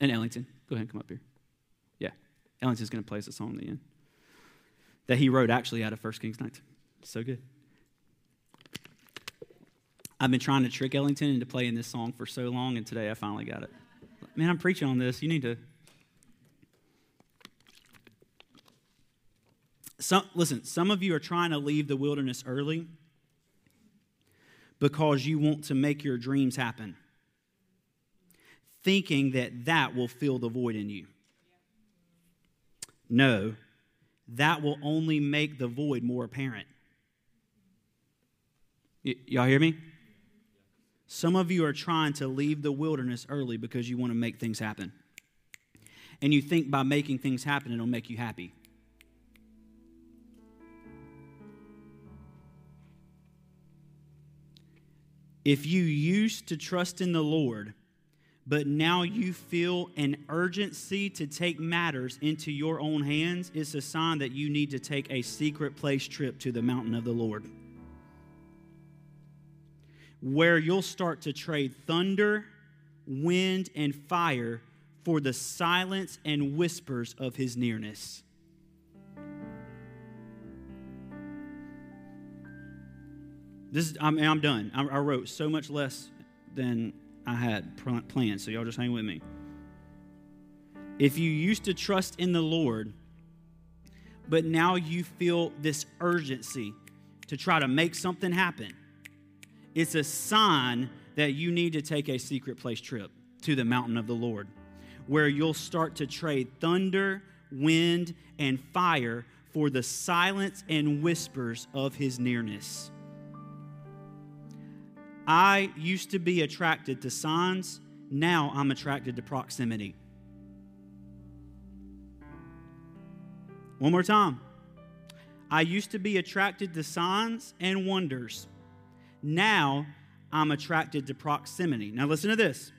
And Ellington, go ahead and come up here. Yeah, Ellington's going to play us a song in the end that he wrote actually out of 1 Kings 19. So good. I've been trying to trick Ellington into playing this song for so long, and today I finally got it man, I'm preaching on this. You need to. Some, listen, some of you are trying to leave the wilderness early because you want to make your dreams happen, thinking that that will fill the void in you. No, that will only make the void more apparent. Y- y'all hear me? Some of you are trying to leave the wilderness early because you want to make things happen. And you think by making things happen, it'll make you happy. If you used to trust in the Lord, but now you feel an urgency to take matters into your own hands, it's a sign that you need to take a secret place trip to the mountain of the Lord. Where you'll start to trade thunder, wind, and fire for the silence and whispers of his nearness. This is, I'm, I'm done. I, I wrote so much less than I had planned, so y'all just hang with me. If you used to trust in the Lord, but now you feel this urgency to try to make something happen, it's a sign that you need to take a secret place trip to the mountain of the Lord, where you'll start to trade thunder, wind, and fire for the silence and whispers of his nearness. I used to be attracted to signs, now I'm attracted to proximity. One more time. I used to be attracted to signs and wonders. Now I'm attracted to proximity. Now listen to this.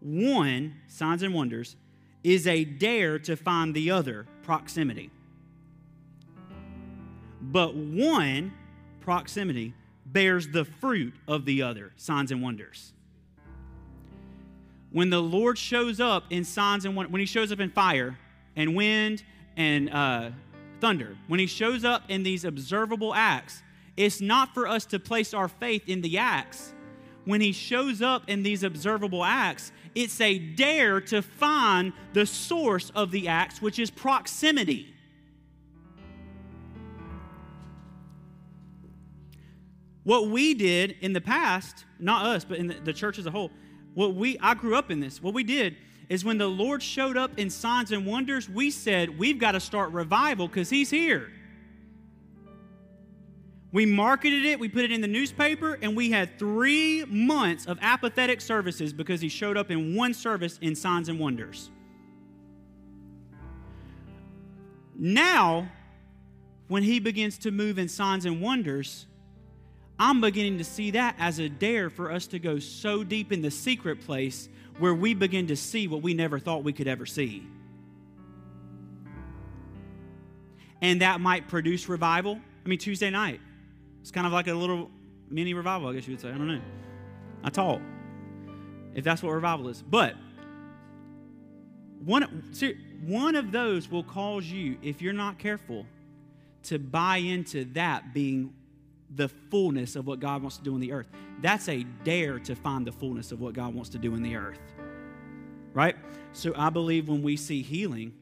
One, signs and wonders, is a dare to find the other, proximity. But one, proximity, bears the fruit of the other, signs and wonders. When the Lord shows up in signs and when he shows up in fire and wind and uh, thunder, when he shows up in these observable acts, it's not for us to place our faith in the acts. When he shows up in these observable acts, it's a dare to find the source of the acts, which is proximity. What we did in the past, not us, but in the, church as a whole, what we, I grew up in this, what we did is when the Lord showed up in signs and wonders, we said, we've got to start revival because He's here. We marketed it, we put it in the newspaper, and we had three months of apathetic services because He showed up in one service in signs and wonders. Now, when He begins to move in signs and wonders, I'm beginning to see that as a dare for us to go so deep in the secret place where we begin to see what we never thought we could ever see. And that might produce revival. I mean, Tuesday night, it's kind of like a little mini revival, I guess you would say. I don't know. I taught, if that's what revival is. But one, one of those will cause you, if you're not careful, to buy into that being the fullness of what God wants to do in the earth. That's a dare to find the fullness of what God wants to do in the earth. Right? So I believe when we see healing,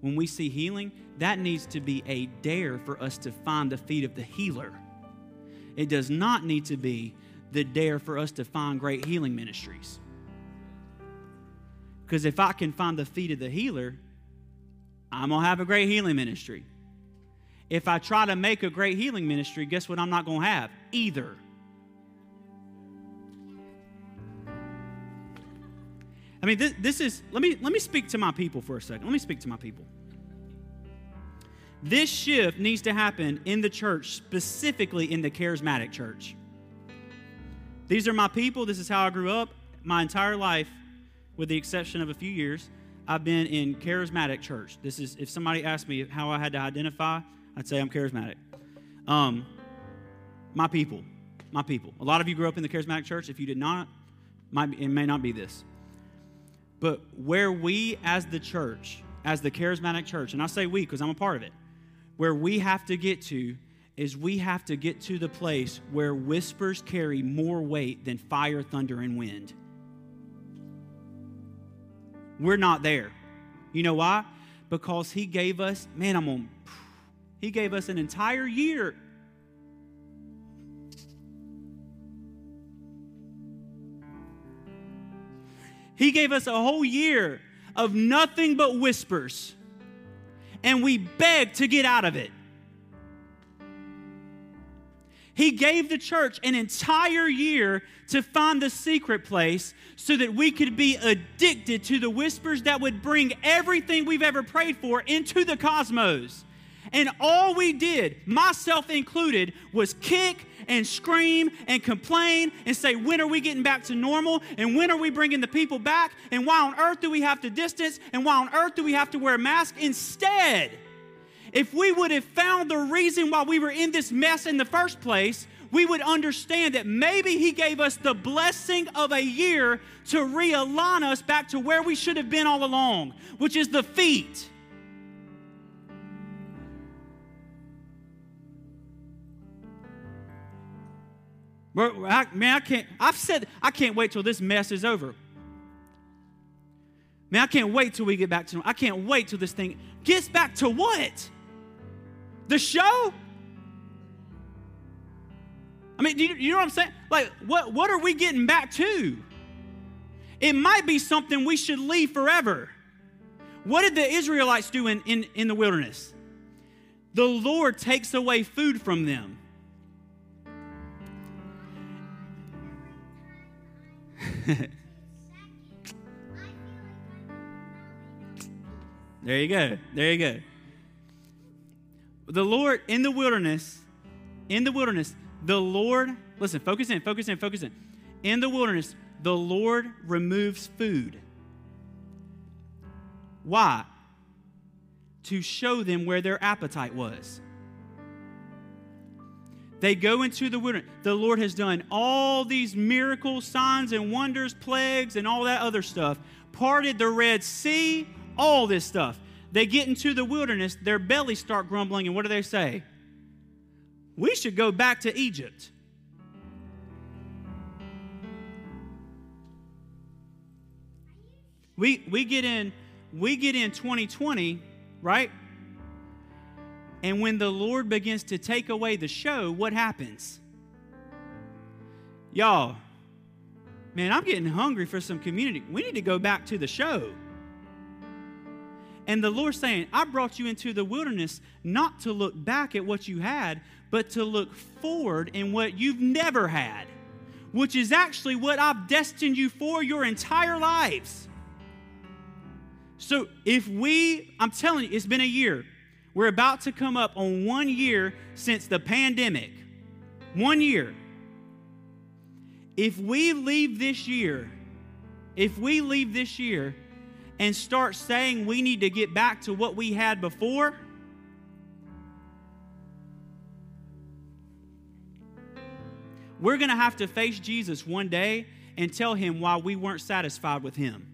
when we see healing, that needs to be a dare for us to find the feet of the healer. It does not need to be the dare for us to find great healing ministries. Because if I can find the feet of the healer, I'm going to have a great healing ministry. If I try to make a great healing ministry, guess what I'm not going to have? Either. I mean, this, this is, let me, let me speak to my people for a second. Let me speak to my people. This shift needs to happen in the church, specifically in the charismatic church. These are my people. This is how I grew up. My entire life, with the exception of a few years, I've been in charismatic church. This is, if somebody asked me how I had to identify, I'd say I'm charismatic. Um, my people, my people. A lot of you grew up in the charismatic church. If you did not, might be, it may not be this. But where we as the church, as the charismatic church, and I say we because I'm a part of it, where we have to get to is we have to get to the place where whispers carry more weight than fire, thunder, and wind. We're not there. You know why? Because he gave us, man, I'm on he gave us an entire year. He gave us a whole year of nothing but whispers, and we begged to get out of it. He gave the church an entire year to find the secret place so that we could be addicted to the whispers that would bring everything we've ever prayed for into the cosmos. And all we did, myself included, was kick and scream and complain and say, when are we getting back to normal? And when are we bringing the people back? And why on earth do we have to distance? And why on earth do we have to wear a mask? Instead, if we would have found the reason why we were in this mess in the first place, we would understand that maybe He gave us the blessing of a year to realign us back to where we should have been all along, which is the feet. Man, I can't, I've said, I can't wait till this mess is over. Man, I can't wait till we get back to, I can't wait till this thing gets back to what? The show? I mean, do you, you know what I'm saying? Like, what, what are we getting back to? It might be something we should leave forever. What did the Israelites do in, in, in the wilderness? The Lord takes away food from them. <laughs> there you go. There you go. The Lord in the wilderness, in the wilderness, the Lord, listen, focus in, focus in, focus in. In the wilderness, the Lord removes food. Why? To show them where their appetite was. They go into the wilderness. The Lord has done all these miracles, signs, and wonders, plagues, and all that other stuff. Parted the Red Sea, all this stuff. They get into the wilderness, their bellies start grumbling, and what do they say? We should go back to Egypt. We, we get in we get in 2020, right? And when the Lord begins to take away the show, what happens? Y'all, man, I'm getting hungry for some community. We need to go back to the show. And the Lord's saying, I brought you into the wilderness not to look back at what you had, but to look forward in what you've never had, which is actually what I've destined you for your entire lives. So if we, I'm telling you, it's been a year. We're about to come up on one year since the pandemic. One year. If we leave this year, if we leave this year and start saying we need to get back to what we had before, we're going to have to face Jesus one day and tell him why we weren't satisfied with him.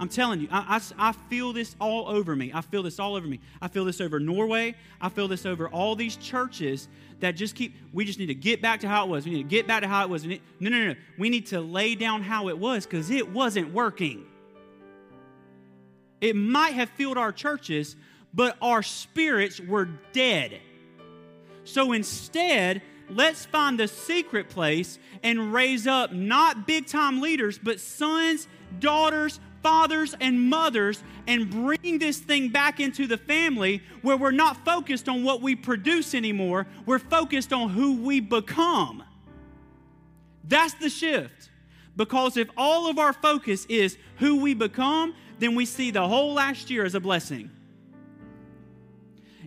I'm telling you, I, I, I, feel this all over me. I feel this all over me. I feel this over Norway. I feel this over all these churches that just keep, we just need to get back to how it was. We need to get back to how it was. no, no, no, no. We need to lay down how it was because it wasn't working. It might have filled our churches, but our spirits were dead. So instead, let's find the secret place and raise up not big time leaders, but sons, daughters, fathers and mothers and bring this thing back into the family where we're not focused on what we produce anymore. We're focused on who we become. That's the shift. Because if all of our focus is who we become, then we see the whole last year as a blessing.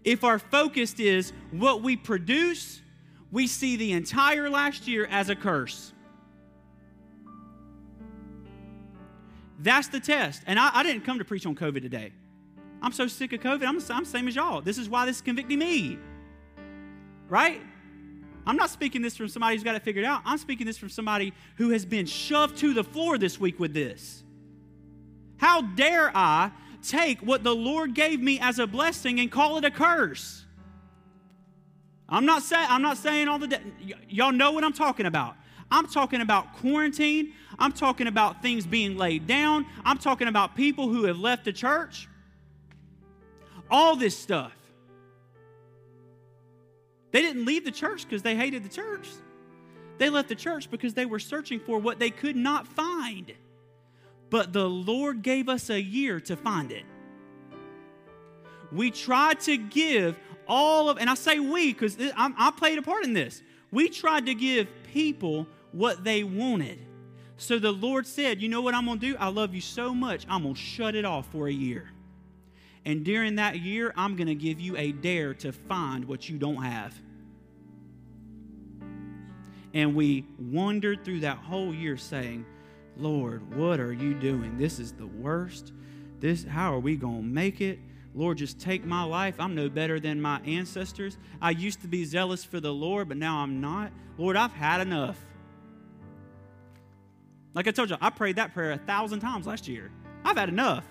If our focus is what we produce, we see the entire last year as a curse. That's the test. And I, I, didn't come to preach on COVID today. I'm so sick of COVID. I'm, I'm same as y'all. This is why this is convicting me. Right? I'm not speaking this from somebody who's got it figured out. I'm speaking this from somebody who has been shoved to the floor this week with this. How dare I take what the Lord gave me as a blessing and call it a curse? I'm not saying I'm not saying all the de- y- y'all know what I'm talking about. I'm talking about quarantine. I'm talking about things being laid down. I'm talking about people who have left the church. All this stuff. They didn't leave the church because they hated the church. They left the church because they were searching for what they could not find. But the Lord gave us a year to find it. We tried to give all of, and I say we because I played a part in this. We tried to give people what they wanted. So the Lord said, You know what I'm going to do? I love you so much, I'm going to shut it off for a year. And during that year, I'm going to give you a dare to find what you don't have. And we wandered through that whole year saying, Lord, what are you doing? This is the worst. This how are we going to make it? Lord, just take my life. I'm no better than my ancestors. I used to be zealous for the Lord, but now I'm not. Lord, I've had enough. Like I told you, I prayed that prayer a thousand times last year. I've had enough.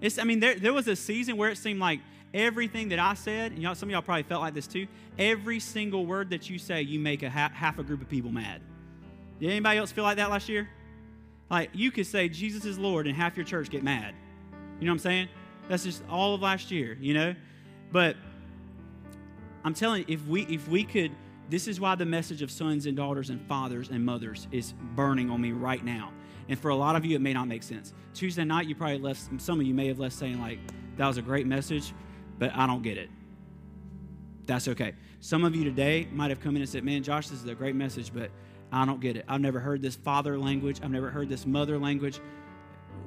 It's, I mean, there, there was a season where it seemed like everything that I said, and y'all, some of y'all probably felt like this too, every single word that you say, you make a half, half a group of people mad. Did anybody else feel like that last year? Like, you could say Jesus is Lord, and half your church get mad. You know what I'm saying? That's just all of last year, you know? But I'm telling you, if we if we could, this is why the message of sons and daughters and fathers and mothers is burning on me right now. And for a lot of you, it may not make sense. Tuesday night, you probably left, some of you may have left saying, like, that was a great message, but I don't get it. That's okay. Some of you today might have come in and said, man, Josh, this is a great message, but I don't get it. I've never heard this father language. I've never heard this mother language,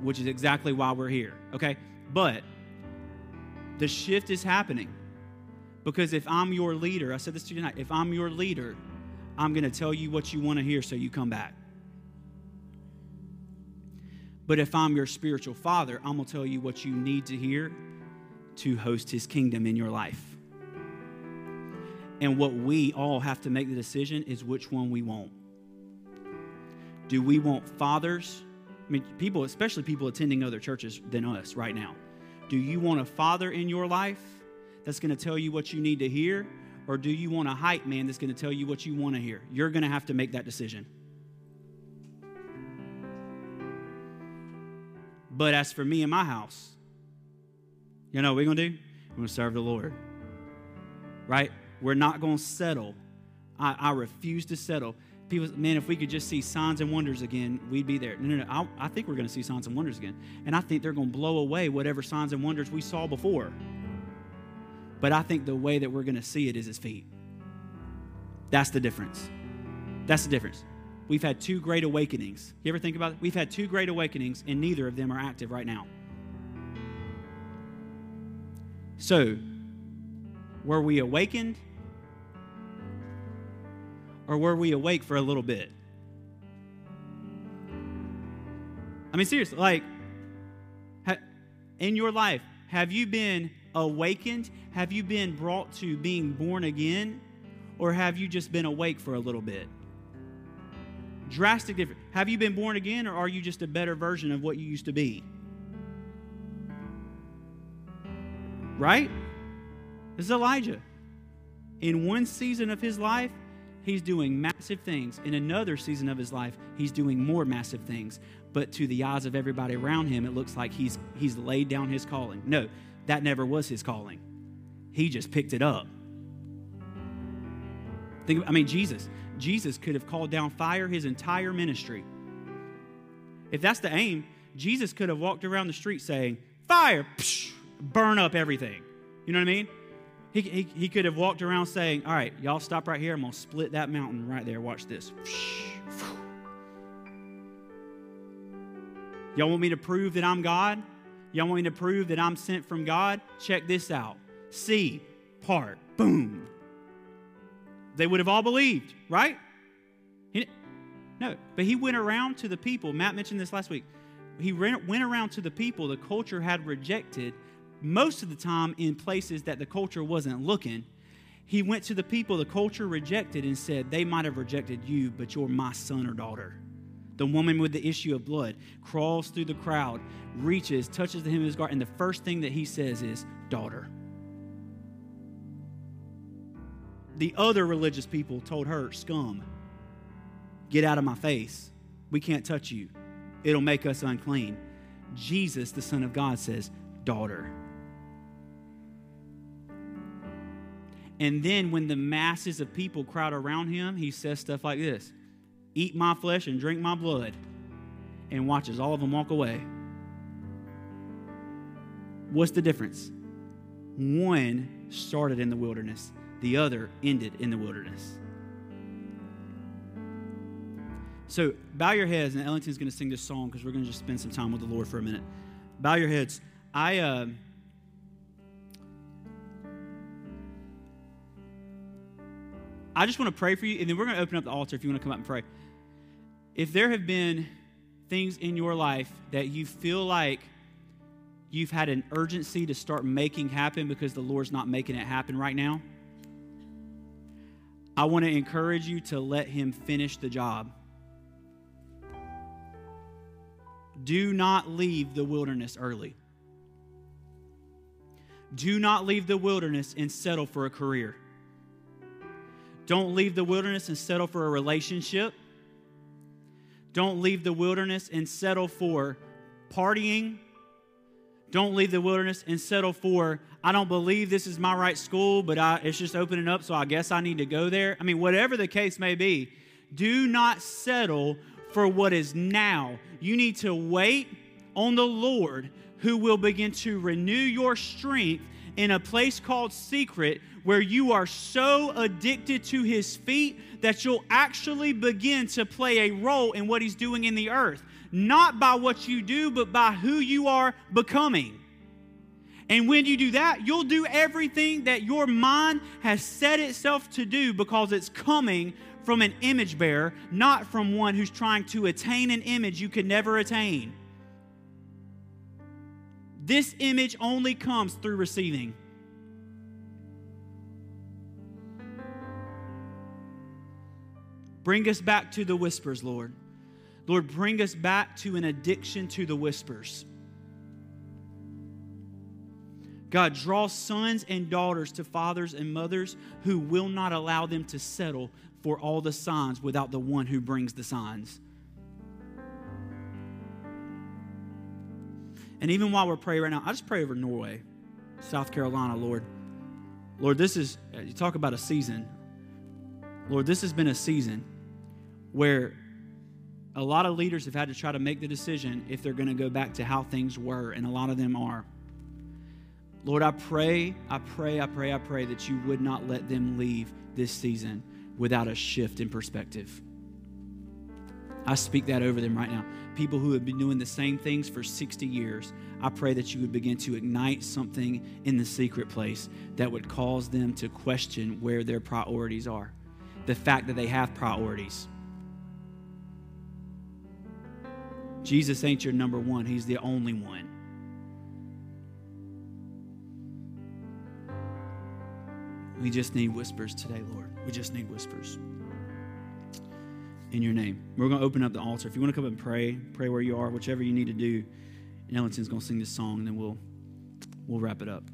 which is exactly why we're here. Okay? But the shift is happening. Because if I'm your leader, I said this to you tonight, if I'm your leader, I'm going to tell you what you want to hear so you come back. But if I'm your spiritual father, I'm going to tell you what you need to hear to host his kingdom in your life. And what we all have to make the decision is which one we want. Do we want fathers? I mean, people, especially people attending other churches than us right now. Do you want a father in your life that's going to tell you what you need to hear? Or do you want a hype man that's going to tell you what you want to hear? You're going to have to make that decision. But as for me and my house, you know what we're going to do? We're going to serve the Lord. Right? We're not going to settle. I, I refuse to settle people, man, if we could just see signs and wonders again, we'd be there. No, no, no. I, I think we're going to see signs and wonders again. And I think they're going to blow away whatever signs and wonders we saw before. But I think the way that we're going to see it is his feet. That's the difference. That's the difference. We've had two great awakenings. You ever think about it? We've had two great awakenings, and neither of them are active right now. So, were we awakened or were we awake for a little bit? I mean, seriously, like, in your life, have you been awakened? Have you been brought to being born again? Or have you just been awake for a little bit? Drastic difference. Have you been born again, or are you just a better version of what you used to be? Right? This is Elijah. In one season of his life, he's doing massive things. In another season of his life, he's doing more massive things. But to the eyes of everybody around him, it looks like he's, he's laid down his calling. No, that never was his calling. He just picked it up. Think, I mean, Jesus. Jesus could have called down fire his entire ministry. If that's the aim, Jesus could have walked around the street saying, Fire, psh, burn up everything. You know what I mean? He, he, he could have walked around saying, All right, y'all stop right here. I'm going to split that mountain right there. Watch this. Y'all want me to prove that I'm God? Y'all want me to prove that I'm sent from God? Check this out. See, part, boom. They would have all believed, right? No, but he went around to the people. Matt mentioned this last week. He went around to the people the culture had rejected most of the time in places that the culture wasn't looking. He went to the people the culture rejected and said, They might have rejected you, but you're my son or daughter. The woman with the issue of blood crawls through the crowd, reaches, touches the hem of his garment, and the first thing that he says is, Daughter. The other religious people told her, Scum, get out of my face. We can't touch you, it'll make us unclean. Jesus, the Son of God, says, Daughter. And then when the masses of people crowd around him, he says stuff like this Eat my flesh and drink my blood, and watches all of them walk away. What's the difference? One started in the wilderness, the other ended in the wilderness. So bow your heads, and Ellington's going to sing this song because we're going to just spend some time with the Lord for a minute. Bow your heads. I. Uh, I just want to pray for you, and then we're going to open up the altar if you want to come up and pray. If there have been things in your life that you feel like you've had an urgency to start making happen because the Lord's not making it happen right now, I want to encourage you to let Him finish the job. Do not leave the wilderness early. Do not leave the wilderness and settle for a career. Don't leave the wilderness and settle for a relationship. Don't leave the wilderness and settle for partying. Don't leave the wilderness and settle for, I don't believe this is my right school, but I, it's just opening up, so I guess I need to go there. I mean, whatever the case may be, do not settle for what is now. You need to wait on the Lord who will begin to renew your strength in a place called secret where you are so addicted to his feet that you'll actually begin to play a role in what he's doing in the earth. Not by what you do, but by who you are becoming. And when you do that, you'll do everything that your mind has set itself to do because it's coming from an image bearer, not from one who's trying to attain an image you could never attain. This image only comes through receiving. Bring us back to the whispers, Lord. Lord, bring us back to an addiction to the whispers. God, draw sons and daughters to fathers and mothers who will not allow them to settle for all the signs without the one who brings the signs. And even while we're praying right now, I just pray over Norway, South Carolina, Lord. Lord, this is, you talk about a season. Lord, this has been a season where a lot of leaders have had to try to make the decision if they're going to go back to how things were, and a lot of them are. Lord, I pray, I pray, I pray, I pray that you would not let them leave this season without a shift in perspective. I speak that over them right now. People who have been doing the same things for 60 years, I pray that you would begin to ignite something in the secret place that would cause them to question where their priorities are. The fact that they have priorities. Jesus ain't your number one, He's the only one. We just need whispers today, Lord. We just need whispers. In your name. We're going to open up the altar. If you want to come and pray, pray where you are, whichever you need to do. And Ellenton's going to sing this song, and then we'll, we'll wrap it up.